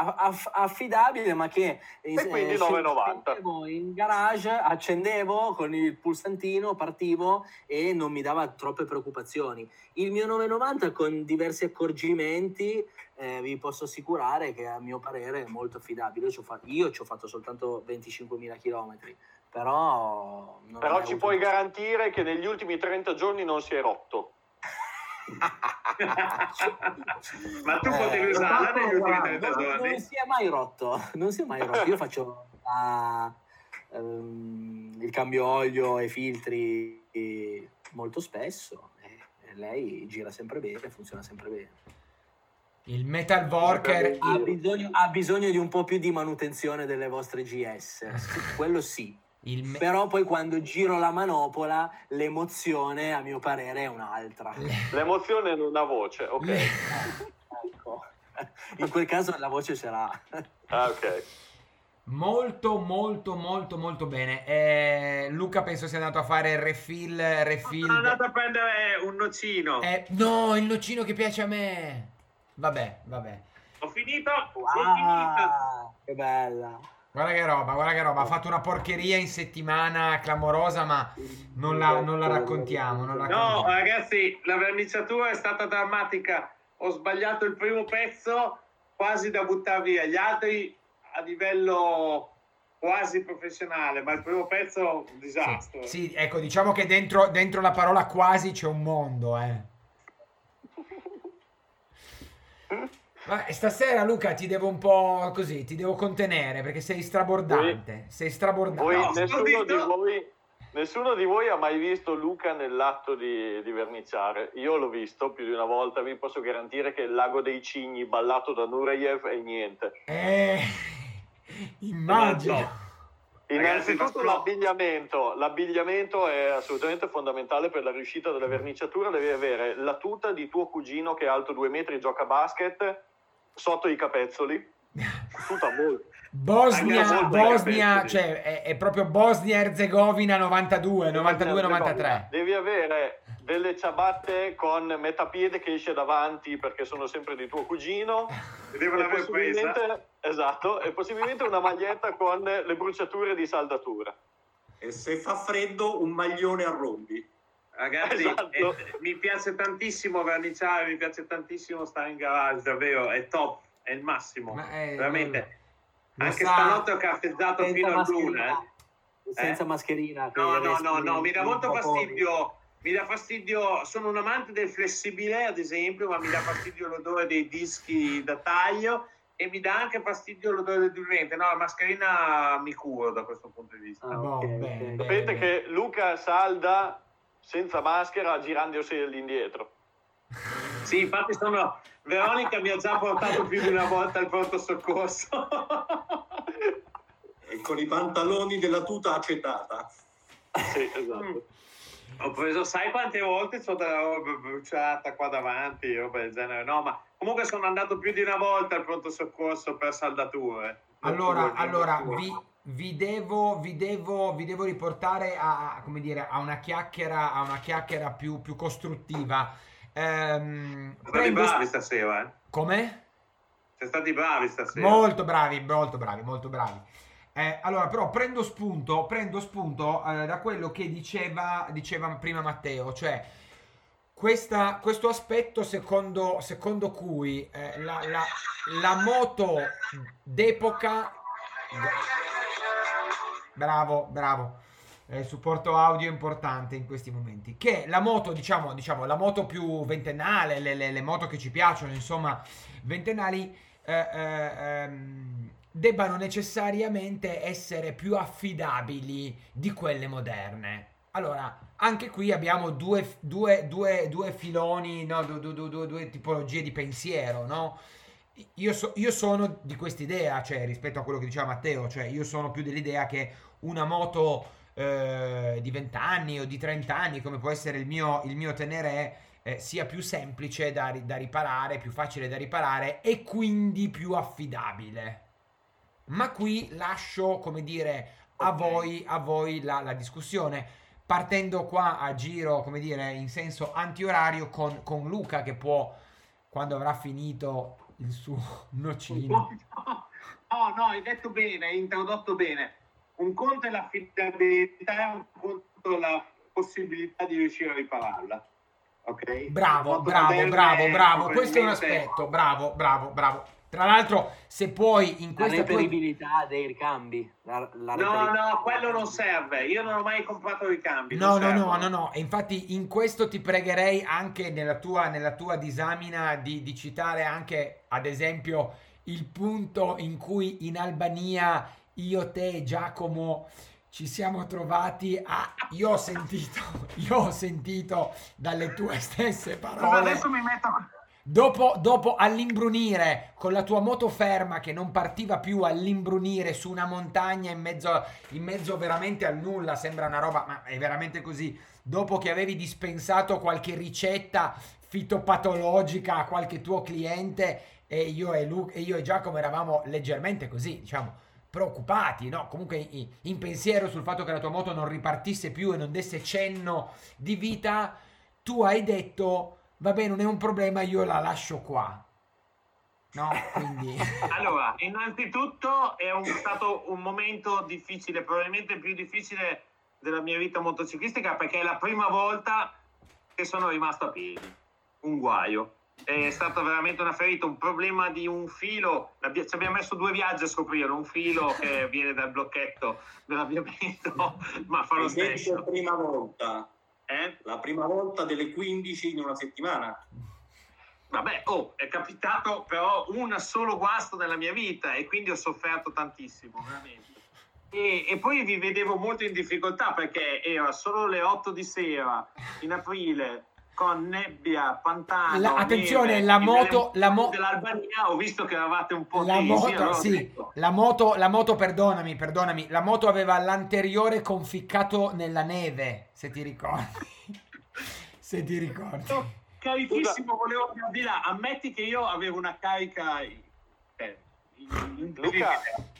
Aff- affidabile, ma che e quindi 990 in garage, accendevo con il pulsantino, partivo e non mi dava troppe preoccupazioni. Il mio 990 con diversi accorgimenti eh, vi posso assicurare che a mio parere è molto affidabile. Io ci ho fatto, io ci ho fatto soltanto 25.000 km, però... Però ci puoi garantire che negli ultimi 30 giorni non si è rotto. Ma tu potevi eh, usarla negli ultimi 30 giorni? Non si è mai rotto, non si è mai rotto. Io faccio la, um, il cambio olio e filtri molto spesso e, e lei gira sempre bene, funziona sempre bene. Il Metal Worker ha bisogno, ha bisogno, di un po' più di manutenzione delle vostre GS, quello sì. Me- Però poi quando giro la manopola, l'emozione, a mio parere, è un'altra. L'emozione non ha voce, ok. Le... ecco. In quel caso la voce ce l'ha. Ah, ok. Molto, molto, molto, molto bene. Eh, Luca penso sia andato a fare il refill. refill Sono andato a prendere un nocino. Eh, no, il nocino che piace a me. Vabbè, vabbè. Ho finito. Wow, ho finito. Che bella. Guarda che roba, guarda che roba. Ha fatto una porcheria in settimana clamorosa, ma non la, non la raccontiamo. Non la no, ragazzi, la verniciatura è stata drammatica. Ho sbagliato il primo pezzo quasi da buttare via. Gli altri a livello quasi professionale, ma il primo pezzo è un disastro. Sì, sì ecco, diciamo che dentro, dentro, la parola quasi c'è un mondo, eh. Ma stasera Luca ti devo un po' così, ti devo contenere perché sei strabordante, voi, sei strabordante. Voi, no, nessuno, di voi, nessuno, di voi, ha mai visto Luca nell'atto di, di, verniciare. Io l'ho visto più di una volta, vi posso garantire che il lago dei cigni ballato da Nureyev è niente. Eh, immagino. Innanzitutto l'abbigliamento. l'abbigliamento è assolutamente fondamentale per la riuscita della verniciatura, devi avere la tuta di tuo cugino che è alto due metri, gioca a basket, sotto i capezzoli. Tutta molto. Bosnia, Bosnia cioè è, è, proprio Bosnia-Herzegovina 92, 92-93. Devi avere delle ciabatte con metapiede che esce davanti perché sono sempre di tuo cugino. Devono aver presa. Esatto, e possibilmente una maglietta con le bruciature di saldatura. E se fa freddo, un maglione a rombi. Ragazzi, esatto. eh, mi piace tantissimo verniciare, mi piace tantissimo stare in garage, davvero, è top, è il massimo, è, veramente. Anche sa, stanotte ho caffeggiato fino a luna. Eh. Senza mascherina. No, no, no, no, mi dà molto fastidio. Mi dà fastidio, sono un amante del flessibile, ad esempio, ma mi dà fastidio l'odore dei dischi da taglio e mi dà anche fastidio l'odore del diluente. No, la mascherina mi curo da questo punto di vista. Ah, okay, Sapete che Luca salda senza maschera girandosi all'indietro. Sì, infatti sono... Veronica mi ha già portato più di una volta al pronto soccorso. e con i pantaloni della tuta acetata. Sì, esatto. Mm. Ho preso, sai quante volte sono della roba bruciata qua davanti, roba del genere. No, ma comunque sono andato più di una volta al pronto soccorso per saldature. Allora, allora vi, vi devo, vi, devo, vi devo riportare a, come dire, a una chiacchiera, a una chiacchiera più, più costruttiva. Ehm, stati bravi stasera, eh? Come? Siete stati bravi stasera. Molto bravi, molto bravi, molto bravi. Eh, allora, però prendo spunto, prendo spunto eh, da quello che diceva, diceva prima Matteo, cioè questa, questo aspetto secondo, secondo cui eh, la, la, la moto d'epoca Bravo, bravo. Eh, supporto audio importante in questi momenti. Che la moto, diciamo, diciamo la moto più ventennale, le, le, le moto che ci piacciono, insomma, ventennali, eh, eh, ehm, debbano necessariamente essere più affidabili di quelle moderne. Allora, anche qui abbiamo due, due, due, due filoni, no? due, tipologie di pensiero, no? Io, so, io sono di quest'idea, cioè rispetto a quello che diceva Matteo, cioè io sono più dell'idea che una moto eh, di 20 anni o di 30 anni, come può essere il mio, il mio Tenere, eh, sia più semplice da, da riparare, più facile da riparare e quindi più affidabile. Ma qui lascio, come dire, a voi, a voi la, la discussione partendo qua a giro, come dire, in senso antiorario con, con Luca che può, quando avrà finito il suo nocino. No, no, hai detto bene, hai introdotto bene. Un conto è l'affidabilità, un conto la possibilità di riuscire a ripararla. Ok? Bravo, bravo, bravo, bravo. Questo è un aspetto. Bravo, bravo, bravo. Tra l'altro, se puoi in questa la reperibilità tua... dei ricambi. La, la no, no, quello non serve. Io non ho mai comprato ricambi. No, no, no, no, no. E infatti in questo ti pregherei anche nella tua, nella tua disamina di, di citare anche, ad esempio, il punto in cui in Albania io, te e Giacomo ci siamo trovati a... Io ho sentito, io ho sentito dalle tue stesse parole... Adesso mi metto Dopo, dopo, all'imbrunire con la tua moto ferma che non partiva più all'imbrunire su una montagna in mezzo, in mezzo veramente al nulla, sembra una roba, ma è veramente così. Dopo che avevi dispensato qualche ricetta fitopatologica a qualche tuo cliente e io e, Lu- e, io e Giacomo eravamo leggermente così, diciamo, preoccupati, no? Comunque in, pensiero sul fatto che la tua moto non ripartisse più e non desse cenno di vita, tu hai detto vabbè non è un problema, io la lascio qua. No, quindi... allora, innanzitutto è un, stato un momento difficile, probabilmente più difficile della mia vita motociclistica perché è la prima volta che sono rimasto a piedi, un guaio. È stata veramente una ferita, un problema di un filo, ci abbiamo messo due viaggi a scoprirlo, un filo che viene dal blocchetto dell'avviamento, ma fa lo stesso. la prima volta. Eh? La prima volta delle 15 in una settimana. Vabbè, oh, è capitato però un solo guasto nella mia vita e quindi ho sofferto tantissimo, veramente. E, e, poi vi vedevo molto in difficoltà perché era solo le 8 di sera in aprile con nebbia, pantano. La, attenzione, neve, la moto. La mo- dell'Albania ho visto che eravate un po' la moto, allora sì, la moto, la moto, perdonami, perdonami. La moto aveva l'anteriore conficcato nella neve, se ti ricordi. se ti ricordi. Carichissimo, volevo dire, ammetti che io avevo una carica. Eh, in, in, Luca,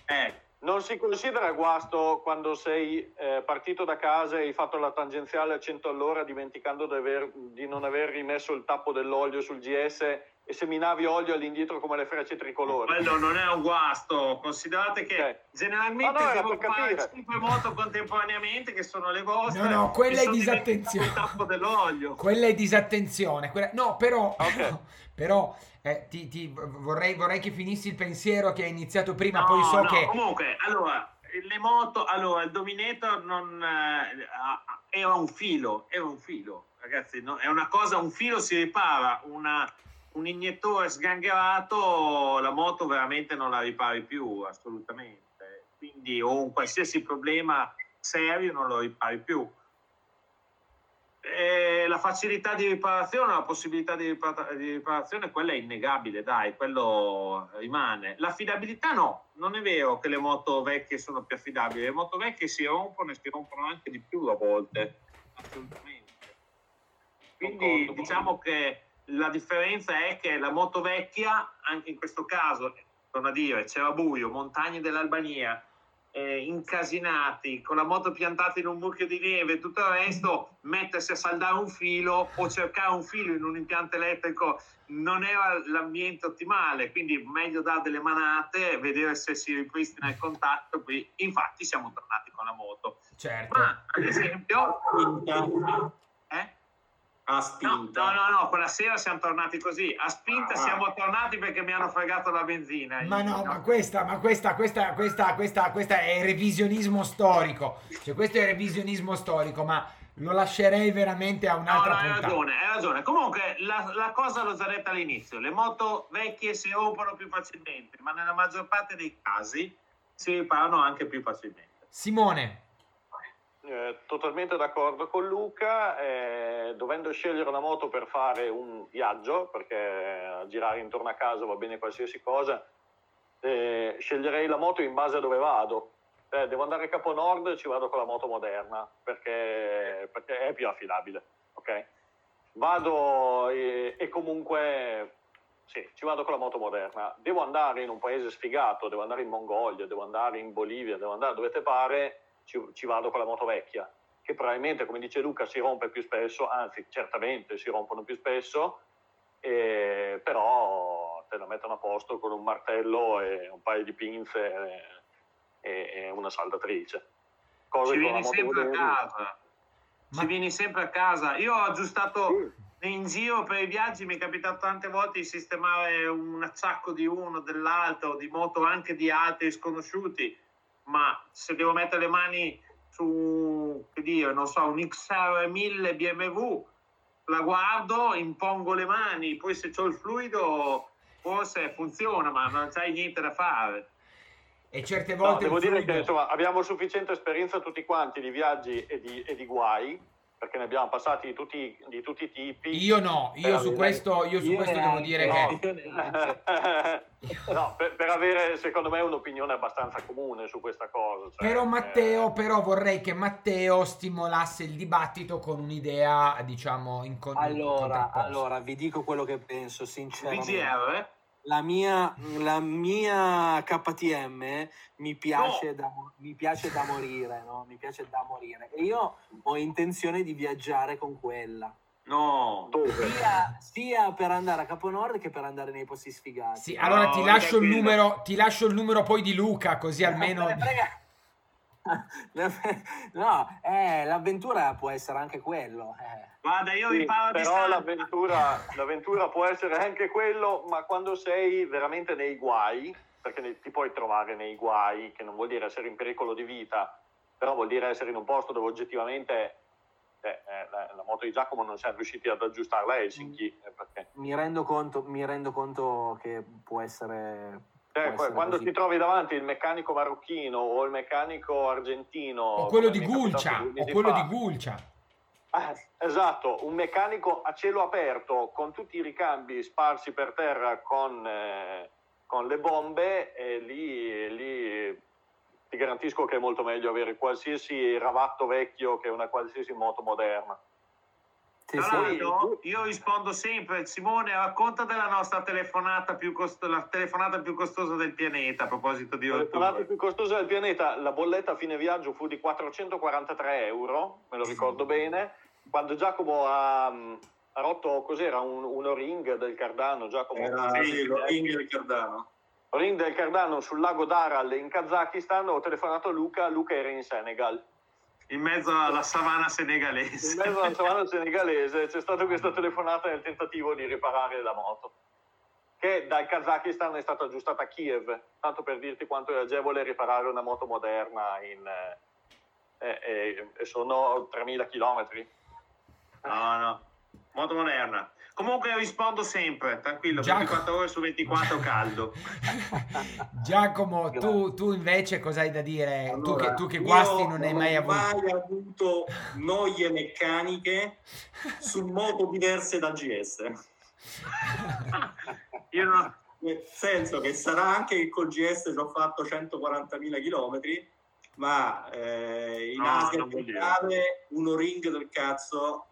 eh. Non si considera guasto quando sei eh, partito da casa e hai fatto la tangenziale a 100 all'ora dimenticando di, aver, di, non aver rimesso il tappo dell'olio sul GS e seminavi olio all'indietro come le frecce tricolori. Quello non è un guasto, considerate che okay. generalmente no, no, devo fare 5 moto contemporaneamente che sono le vostre. No, no, quella è disattenzione. Il tappo dell'olio. Quella è disattenzione. Quella... No, però, okay. però eh, ti, ti, vorrei, vorrei, che finissi il pensiero che hai iniziato prima, no, poi so no, che... Comunque, allora, le moto, allora, il Dominator non... Eh, era un filo, era un filo, ragazzi, no, è una cosa, un filo si ripara, una, un iniettore sgangherato, la moto veramente non la ripari più, assolutamente. Quindi, o un qualsiasi problema serio non lo ripari più eh, la facilità di riparazione, la possibilità di, ripara- di, riparazione, quella è innegabile, dai, quello rimane. L'affidabilità no, non è vero che le moto vecchie sono più affidabili, le moto vecchie si rompono e si rompono anche di più a volte, assolutamente. Quindi diciamo che la differenza è che la moto vecchia, anche in questo caso, torno a dire, c'era buio, montagne dell'Albania, eh, incasinati, con la moto piantata in un mucchio di neve e tutto il resto, mettersi a saldare un filo o cercare un filo in un impianto elettrico non era l'ambiente ottimale, quindi meglio dare delle manate, vedere se si ripristina il contatto. Qui, infatti siamo tornati con la moto. Certo. Ma ad esempio... Eh? A spinta. No, no, no, quella sera siamo tornati così. A spinta ah. siamo tornati perché mi hanno fregato la benzina. Ma no, no, ma questa, ma questa, questa, questa, questa, questa è revisionismo storico. Cioè, questo è revisionismo storico, ma lo lascerei veramente a un'altra no, no, puntata. Hai ragione, hai ragione. Comunque, la, la cosa l'ho già detta all'inizio. Le moto vecchie si rompono più facilmente, ma nella maggior parte dei casi si riparano anche più facilmente. Simone. Eh, totalmente d'accordo con Luca, eh, dovendo scegliere una moto per fare un viaggio, perché girare intorno a casa va bene qualsiasi cosa, eh, sceglierei la moto in base a dove vado. Eh, devo andare a Capo Nord, ci vado con la moto moderna, perché, perché è più affidabile. Okay? Vado e, e comunque sì, ci vado con la moto moderna. Devo andare in un paese sfigato, devo andare in Mongolia, devo andare in Bolivia, devo andare dove te pare ci, ci vado con la moto vecchia, che probabilmente, come dice Luca, si rompe più spesso, anzi certamente si rompono più spesso, eh, però te la mettono a posto con un martello e un paio di pinze e, e una saldatrice. Cosa ci vieni sempre a casa. Ma... Ci vieni sempre a casa. Io ho aggiustato sì. in giro per i viaggi, mi è capitato tante volte di sistemare un acciacco di uno, dell'altro, di moto anche di altri sconosciuti ma se devo mettere le mani su, che dire, non so, un XR1000 BMW, la guardo, impongo le mani, poi se ho il fluido forse funziona, ma non c'hai niente da fare. E certe volte... No, devo dire che insomma, abbiamo sufficiente esperienza tutti quanti di viaggi e di, e di guai perché ne abbiamo passati di tutti, di tutti i tipi. Io no, io su questo, io su io questo devo dire no. che... no, per, per, avere secondo me un'opinione abbastanza comune su questa cosa. Cioè, però Matteo, eh... però vorrei che Matteo stimolasse il dibattito con un'idea, diciamo, in con- Allora, allora vi dico quello che penso, sinceramente. VGR, eh? La mia, la mia KTM mi piace, no. da, mi piace da morire, no? Mi piace da morire. E io ho intenzione di viaggiare con quella. No, sia, sia, per andare a Capo Nord che per andare nei posti sfigati. Sì, allora no, ti, lascio il numero, ti lascio il numero poi di Luca, così almeno. no, eh, l'avventura può essere anche quello. Eh. Guarda, io vi parlo di Però l'avventura, l'avventura può essere anche quello, ma quando sei veramente nei guai, perché ti puoi trovare nei guai, che non vuol dire essere in pericolo di vita, però vuol dire essere in un posto dove oggettivamente eh, eh, la, la, moto di Giacomo non siamo riusciti ad aggiustarla a Helsinki. Mm. Perché... Mi, rendo conto, mi rendo conto che può essere cioè, quando così. ti trovi davanti il meccanico marocchino o il meccanico argentino o quello di Gulcia o quello fa, di Gulcia. Eh, esatto un meccanico a cielo aperto con tutti i ricambi sparsi per terra con, eh, con le bombe e lì, lì ti garantisco che è molto meglio avere qualsiasi ravatto vecchio che una qualsiasi moto moderna Tra l'altro, io rispondo sempre, Simone, racconta della nostra telefonata più, costo- la telefonata più costosa del pianeta a proposito di La telefonata più costosa del pianeta, la bolletta a fine viaggio fu di 443 euro, me lo ricordo bene, quando Giacomo ha, ha rotto, cos'era, un, un O-ring del Cardano, Giacomo? Era, sì, l'O-ring del Cardano. Ring del Cardano sul lago Daral in Kazakistan, ho telefonato a Luca, Luca era in Senegal in mezzo alla savana senegalese. In mezzo alla savana senegalese c'è stata questa telefonata nel tentativo di riparare la moto, che dal Kazakistan è stata aggiustata a Kiev, tanto per dirti quanto è agevole riparare una moto moderna in, eh, eh, eh, sono 3.000 km. No, no, moto moderna. Comunque rispondo sempre, tranquillo, Giacomo... 24 ore su 24 caldo. Giacomo, tu, tu, invece cosa hai da dire? Allora, tu, che, tu che guasti non hai mai avuto... Non ho mai avuto noie meccaniche su moto diverse da GS. Io no. Nel senso che sarà anche che col GS ci ho fatto 140.000 km, ma eh, in no, Asia uno ring del cazzo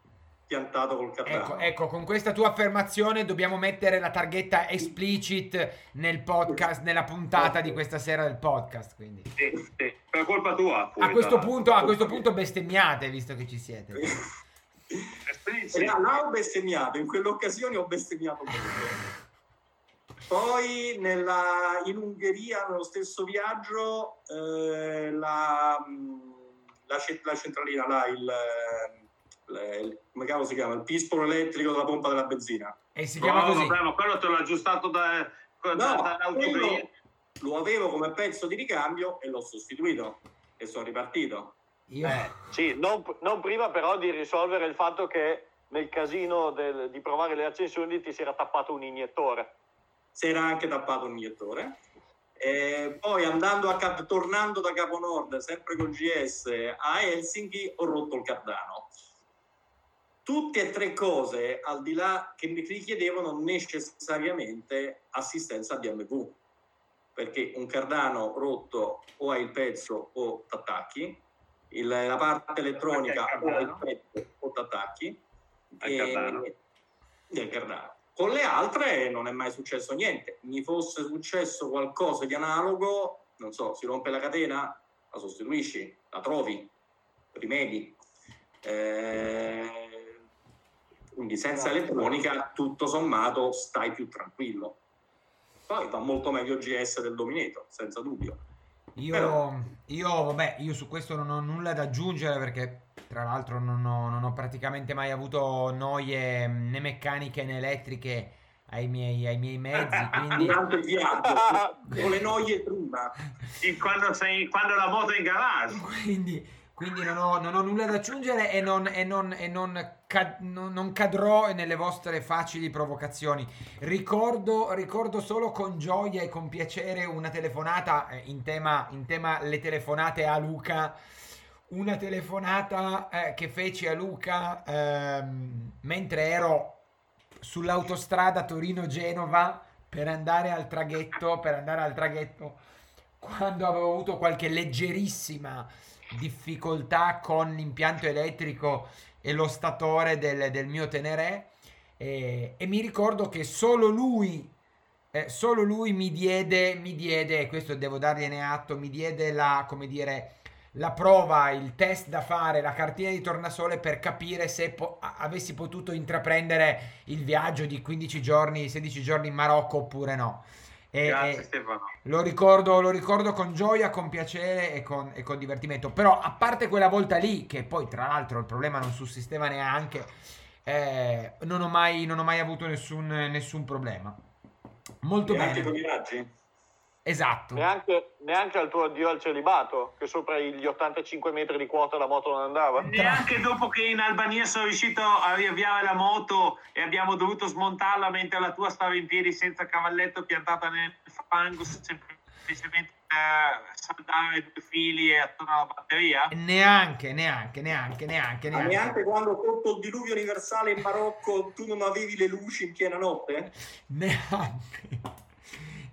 piantato col cardano. Ecco, ecco, con questa tua affermazione dobbiamo mettere la targhetta explicit nel podcast, nella puntata di questa sera del podcast. Quindi. Sì, sì. Per colpa tua. A questo, punto, a questo punto bestemmiate, visto che ci siete. sì. Là ho bestemmiato, in quell'occasione ho bestemmiato. Poi nella, in Ungheria, nello stesso viaggio, eh, la, la, la, centralina, là, il le, come cavolo si chiama? Il pispolo elettrico della pompa della benzina. E si chiama no, così. Vabbè, ma quello te l'ho aggiustato da, da, no, da Lo avevo come pezzo di ricambio e l'ho sostituito e sono ripartito. Io... Eh, sì, non, non, prima però di risolvere il fatto che nel casino del, di provare le accensioni ti si era tappato un iniettore. Si era anche tappato un iniettore. E poi andando a Cap- tornando da Capo Nord, sempre con GS a Helsinki, ho rotto il cardano tutte e tre cose al di là che mi richiedevano necessariamente assistenza a DMV perché un cardano rotto o hai il pezzo o t'attacchi il, la parte elettronica o il pezzo o t'attacchi e, del cardano. Con le altre non è mai successo niente. Mi fosse successo qualcosa di analogo non so si rompe la catena la sostituisci la trovi rimedi. Eh, quindi senza elettronica, tutto sommato, stai più tranquillo. Poi va molto meglio GS del Dominator, senza dubbio. Io, Però... io, vabbè, io su questo non ho nulla da aggiungere perché tra l'altro non ho, non ho praticamente mai avuto noie né meccaniche né elettriche ai miei, ai miei mezzi. Quindi... Durante il viaggio, con le noie prima. Quando, sei, quando la moto è in garage. Quindi quindi non ho, non ho, nulla da aggiungere e, non, e, non, e cad, non, cadrò nelle vostre facili provocazioni. Ricordo, ricordo, solo con gioia e con piacere una telefonata eh, in, tema, in tema le telefonate a Luca. Una telefonata eh, che feci a Luca ehm, mentre ero sull'autostrada Torino-Genova per andare al traghetto, per andare al traghetto quando avevo avuto qualche leggerissima difficoltà con l'impianto elettrico e lo statore del, del mio Teneré e, e, mi ricordo che solo lui eh, solo lui mi diede mi diede questo devo dargliene atto mi diede la come dire la prova, il test da fare, la cartina di tornasole per capire se po- avessi potuto intraprendere il viaggio di 15 giorni, 16 giorni in Marocco oppure no. E, Grazie Stefano. Lo ricordo, lo ricordo, con gioia, con piacere e con, e con, divertimento. Però a parte quella volta lì, che poi tra l'altro il problema non sussisteva neanche, eh, non, ho mai, non, ho mai, avuto nessun, nessun problema. Molto e bene. Anche con i raggi? Esatto. Neanche, neanche, al tuo addio al celibato, che sopra gli 85 metri di quota la moto non andava. Neanche dopo che in Albania sono riuscito a riavviare la moto e abbiamo dovuto smontarla mentre la tua stava in piedi senza cavalletto piantata nel fango, semplicemente per saldare due fili e attorno alla batteria? Neanche, neanche, neanche, neanche. Neanche, neanche quando sotto il diluvio universale in Marocco tu non avevi le luci in piena notte? Neanche.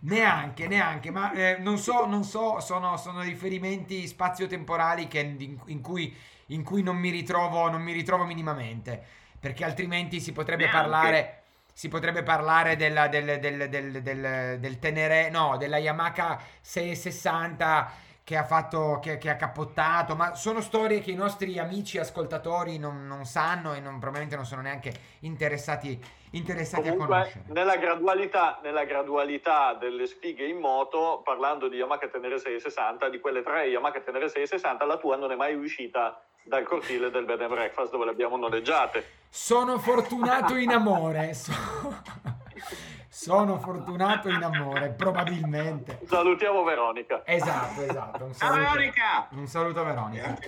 Neanche, neanche, ma eh, non so, non so, sono, sono riferimenti spazio-temporali che, in, in, cui, in cui non, mi ritrovo, non mi ritrovo minimamente. perché altrimenti si potrebbe Neanche. parlare si potrebbe parlare della, del, del, del, del, del Tenere, no, della Yamaha 660 che ha fatto, che, che, ha cappottato, ma sono storie che i nostri amici ascoltatori non, non sanno e non, probabilmente non sono neanche interessati, interessati Comunque, a conoscere. Nella gradualità, nella gradualità delle sfighe in moto, parlando di Yamaha Tenere 660, di quelle tre Yamaha Tenere 660, la tua non è mai uscita dal cortile del bed and breakfast dove le abbiamo noleggiate. Sono fortunato in amore. So... Sono fortunato in amore, probabilmente. Salutiamo Veronica. Esatto, esatto. Un saluto, Veronica! Un saluto a Veronica.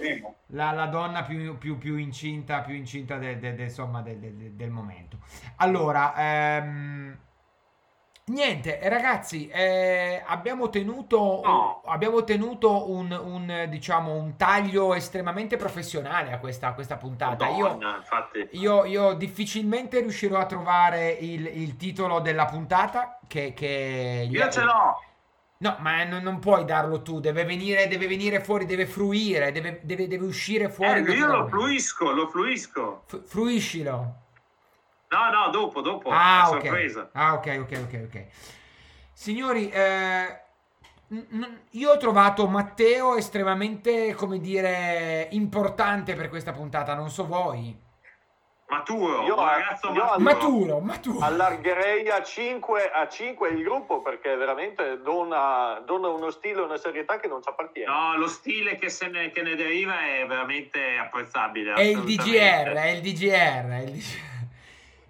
La, la donna più, più, più, incinta, più incinta de, de, de, insomma, del momento. Allora, ehm, Niente, ragazzi, eh, abbiamo tenuto, no. abbiamo tenuto un, un, diciamo, un, taglio estremamente professionale a questa, a questa puntata. Madonna, io, io, io, difficilmente riuscirò a trovare il, il titolo della puntata. Che, che io ce l'ho. No, ma non, non, puoi darlo tu, deve venire, deve venire fuori, deve fruire, deve, deve, deve uscire fuori. Eh, io lo fluisco, lo fluisco. F- fruiscilo. No, no, dopo, dopo. Ah, ok. Sorpresa. Ah, ok, ok, ok, ok. Signori, eh, io ho trovato Matteo estremamente, come dire, importante per questa puntata, non so voi. Maturo, io, ragazzo maturo. maturo, maturo. Allargherei a 5, a 5 il gruppo perché veramente dona, dona, uno stile e una serietà che non ci appartiene. No, lo stile che, ne, che ne deriva è veramente apprezzabile. È il DGR, è il DGR, è il DGR.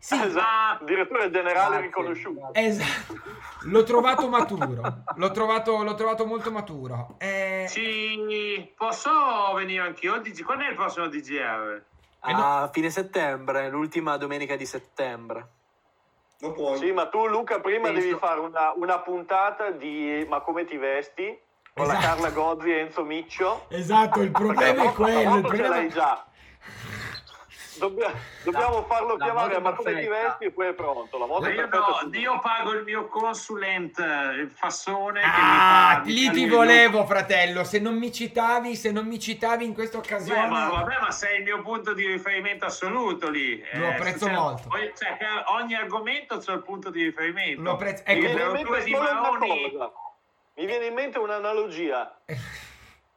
Sì, esatto. direttore generale grazie, riconosciuto. Esatto. L'ho trovato maturo. L'ho trovato, l'ho trovato molto maturo. Eh... Sì, posso venire anch'io? Quando è il prossimo DGR? A no. fine settembre, l'ultima domenica di settembre. Non puoi. Sì, ma tu Luca prima Penso. devi fare una, una, puntata di Ma come ti vesti? Con esatto. la Carla Gozzi e Enzo Miccio. Esatto, il problema è quello. Il problema... ce l'hai già. Dobbia, dobbiamo no, farlo chiamare ma come ti vesti e poi è pronto. La moto io, no, io pago il mio consulent, il Fassone. Ah, che mi fa, lì ti volevo, mio... fratello. Se non mi citavi, se non mi citavi in questa occasione. Beh, ma, vabbè, ma sei il mio punto di riferimento assoluto lì. Lo eh, apprezzo cioè, molto. Cioè, ogni argomento c'è il punto di riferimento. Lo apprezzo. Ecco, mi, viene mi viene in mente un'analogia.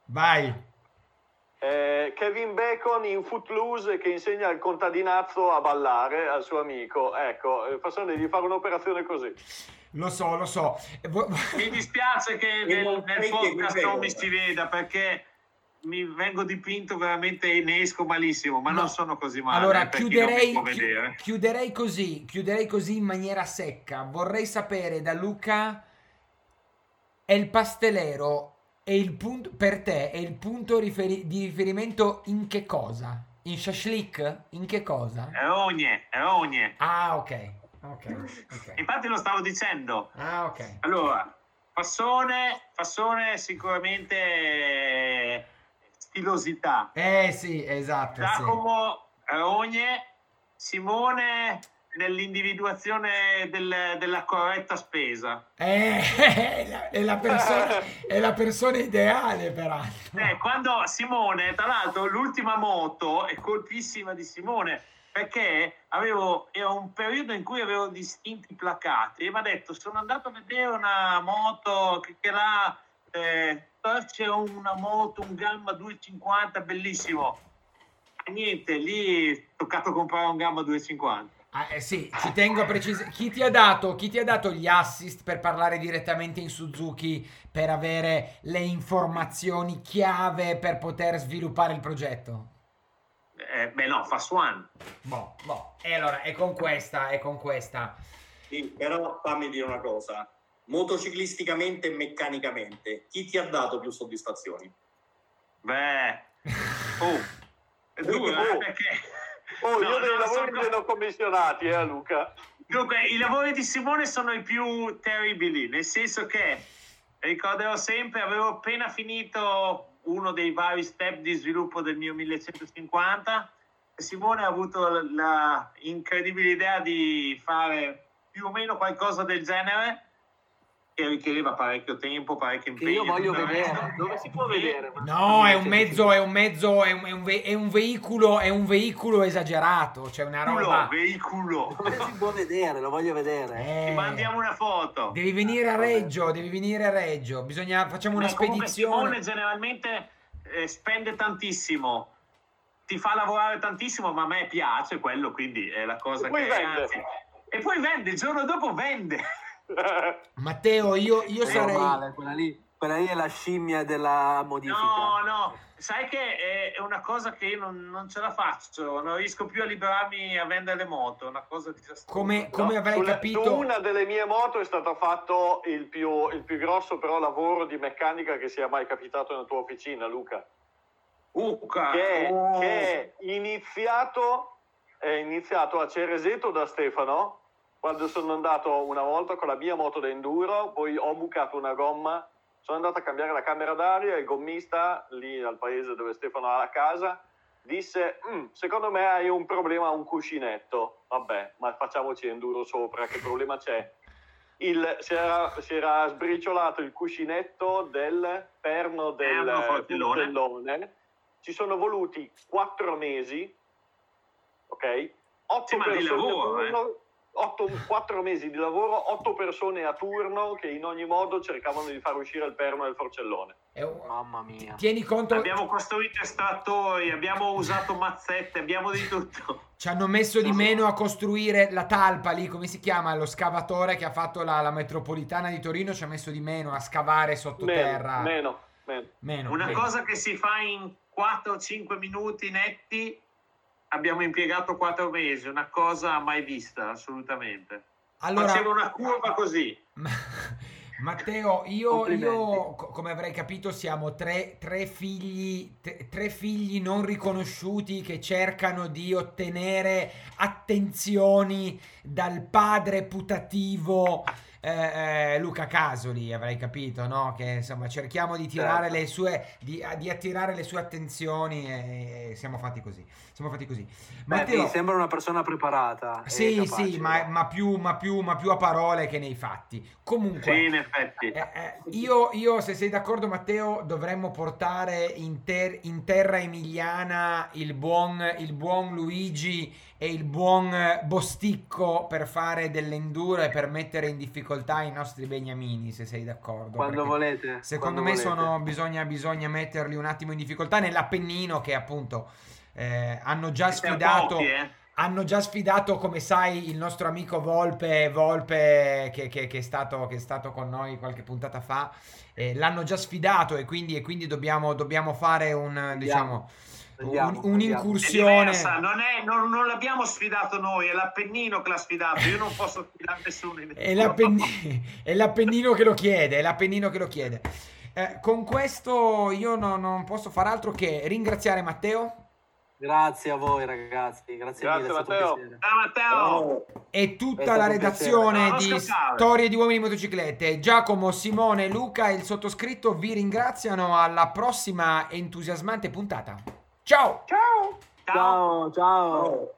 Vai. Eh, Kevin Bacon in Footloose che insegna al contadinazzo a ballare al suo amico. Ecco, eh, Fassone devi fare un'operazione così. Lo so, lo so. Mi dispiace che nel, nel podcast non mi si veda perché mi vengo dipinto veramente e ne esco malissimo, ma no. non sono così male. Allora, eh, chiuderei, chi, chiuderei così, chiuderei così in maniera secca. Vorrei sapere da Luca, è il pastelero è il punto, per te è il punto riferi- di riferimento in che cosa? In shashlik? In che cosa? È ogne, è ogne. Ah, ok. okay, okay. Infatti lo stavo dicendo. Ah, ok. Allora, Fassone, Fassone sicuramente stilosità. Eh sì, esatto. Giacomo, sì. Ogne, Simone nell'individuazione del, della corretta spesa. Eh, è, la persona, è la persona ideale, peraltro. Eh, quando Simone, tra l'altro, l'ultima moto è colpissima di Simone perché avevo, era un periodo in cui avevo distinti placati e mi ha detto sono andato a vedere una moto che, che là eh, c'è una moto, un Gamma 250 bellissimo e niente, lì ho toccato comprare un Gamma 250 Ah, eh, sì, ci tengo a precisare. Chi, ti ha dato, chi ti ha dato gli assist per parlare direttamente in Suzuki per avere le informazioni chiave per poter sviluppare il progetto? Eh, beh, no, Fast One. Boh, boh. E allora è con questa, è con questa. Sì, però fammi dire una cosa. Motociclisticamente e meccanicamente, chi ti ha dato più soddisfazioni? Beh, oh, è dura, oh. perché Oh, no, io dei no, lavori sono... non commissionati, eh, Luca. Dunque, i lavori di Simone sono i più terribili, nel senso che ricorderò sempre, avevo appena finito uno dei vari step di sviluppo del mio 1150 e Simone ha avuto la incredibile idea di fare più o meno qualcosa del genere che richiedeva parecchio tempo, parecchio impegno. Che io voglio vedere. Dove si può vedere? No, è un mezzo, è un mezzo, è un, è un, ve- è un veicolo, è un veicolo esagerato, cioè una roba... Veicolo, Dove si può vedere? Lo voglio vedere. Eh, Ti mandiamo una foto. Devi venire a Reggio, devi venire a Reggio. Bisogna, facciamo una comunque spedizione. Simone generalmente eh, spende tantissimo, ti fa lavorare tantissimo, ma a me piace quello, quindi è la cosa E poi che... anzi, e poi vende, il giorno dopo vende. Matteo, io, io sarei... male, quella lì, quella lì è la scimmia della modifica. No, no, sai che è una cosa che io non, non ce la faccio, non riesco più a liberarmi a vendere le moto, è una cosa disastrosa. Come, come No, avrei sulle- capito... Su una delle mie moto è stato fatto il più, il più grosso però lavoro di meccanica che sia mai capitato nella tua officina, Luca. Ucca, Che è, oh. che è iniziato, è iniziato a Cereseto da Stefano, quando sono andato una volta con la mia moto da enduro, poi ho bucato una gomma, sono andato a cambiare la camera d'aria e il gommista lì al paese dove Stefano ha la casa disse "Mm, secondo me hai un problema a un cuscinetto vabbè ma facciamoci enduro sopra che problema c'è il, si, era, si era sbriciolato il cuscinetto del perno del Perno fortellone. fortellone. ci sono voluti quattro mesi ok otto Sì, ma di persone lavoro, eh. Otto- quattro mesi di lavoro otto persone a turno che in ogni modo cercavano di far uscire il perno del forcellone un- Mamma mia. Tieni conto, Abbiamo costruito estrattori, abbiamo usato mazzette, abbiamo di tutto. ci hanno messo di meno a costruire la talpa lì, come si chiama? Lo scavatore che ha fatto la, la metropolitana di Torino ci ha messo di meno a scavare sottoterra. meno, meno, meno. Meno, Una meno. cosa che si fa in 4-5 minuti netti, abbiamo impiegato 4 mesi, una cosa mai vista, assolutamente. Allora, Facevo una curva così. Ma- Matteo, io, io, co- come avrei capito, siamo tre, tre figli, tre figli non riconosciuti che cercano di ottenere attenzioni dal padre putativo eh, eh, Luca Casoli, avrei capito, no? Che insomma cerchiamo di tirare Certo. le sue, di, di attirare le sue attenzioni e, e siamo fatti così. Siamo fatti così. Beh, Matteo, mi sembra una persona preparata. sì, sì, ma, ma più, ma, più, ma più a parole che nei fatti. Comunque, Sì, in effetti. eh, eh, io, io, se sei d'accordo, Matteo, dovremmo portare in, ter- in terra emiliana il buon, il buon Luigi e il buon eh, Bosticco per fare dell'enduro e per mettere in difficoltà i nostri beniamini, se sei d'accordo. Quando volete. Secondo quando me volete. sono, bisogna, bisogna metterli un attimo in difficoltà nell'Appennino che appunto eh, hanno già sfidato pochi, eh. hanno già sfidato, come sai, il nostro amico Volpe, Volpe che, che- che è, stato, che è stato con noi qualche puntata fa. eh, l'hanno già sfidato e quindi, e quindi dobbiamo, dobbiamo fare un, diciamo, Andiamo, un-. È un'incursione. non, è- non- non l'abbiamo sfidato noi, è l'Appennino che l'ha sfidato. Io non posso sfidare nessuno. È, l'Appenni- è l'Appennino che lo chiede, è l'Appennino che lo chiede. Eh, con questo io no- non posso far altro che ringraziare Matteo Grazie a voi ragazzi, grazie, Grazie, mille, Matteo. Ciao Matteo! e È tutta la redazione di. Storie di Uomini in Motociclette. Giacomo, Simone, Luca e il sottoscritto vi ringraziano alla prossima entusiasmante puntata. Ciao! ciao Ciao! Ciao, ciao. Oh.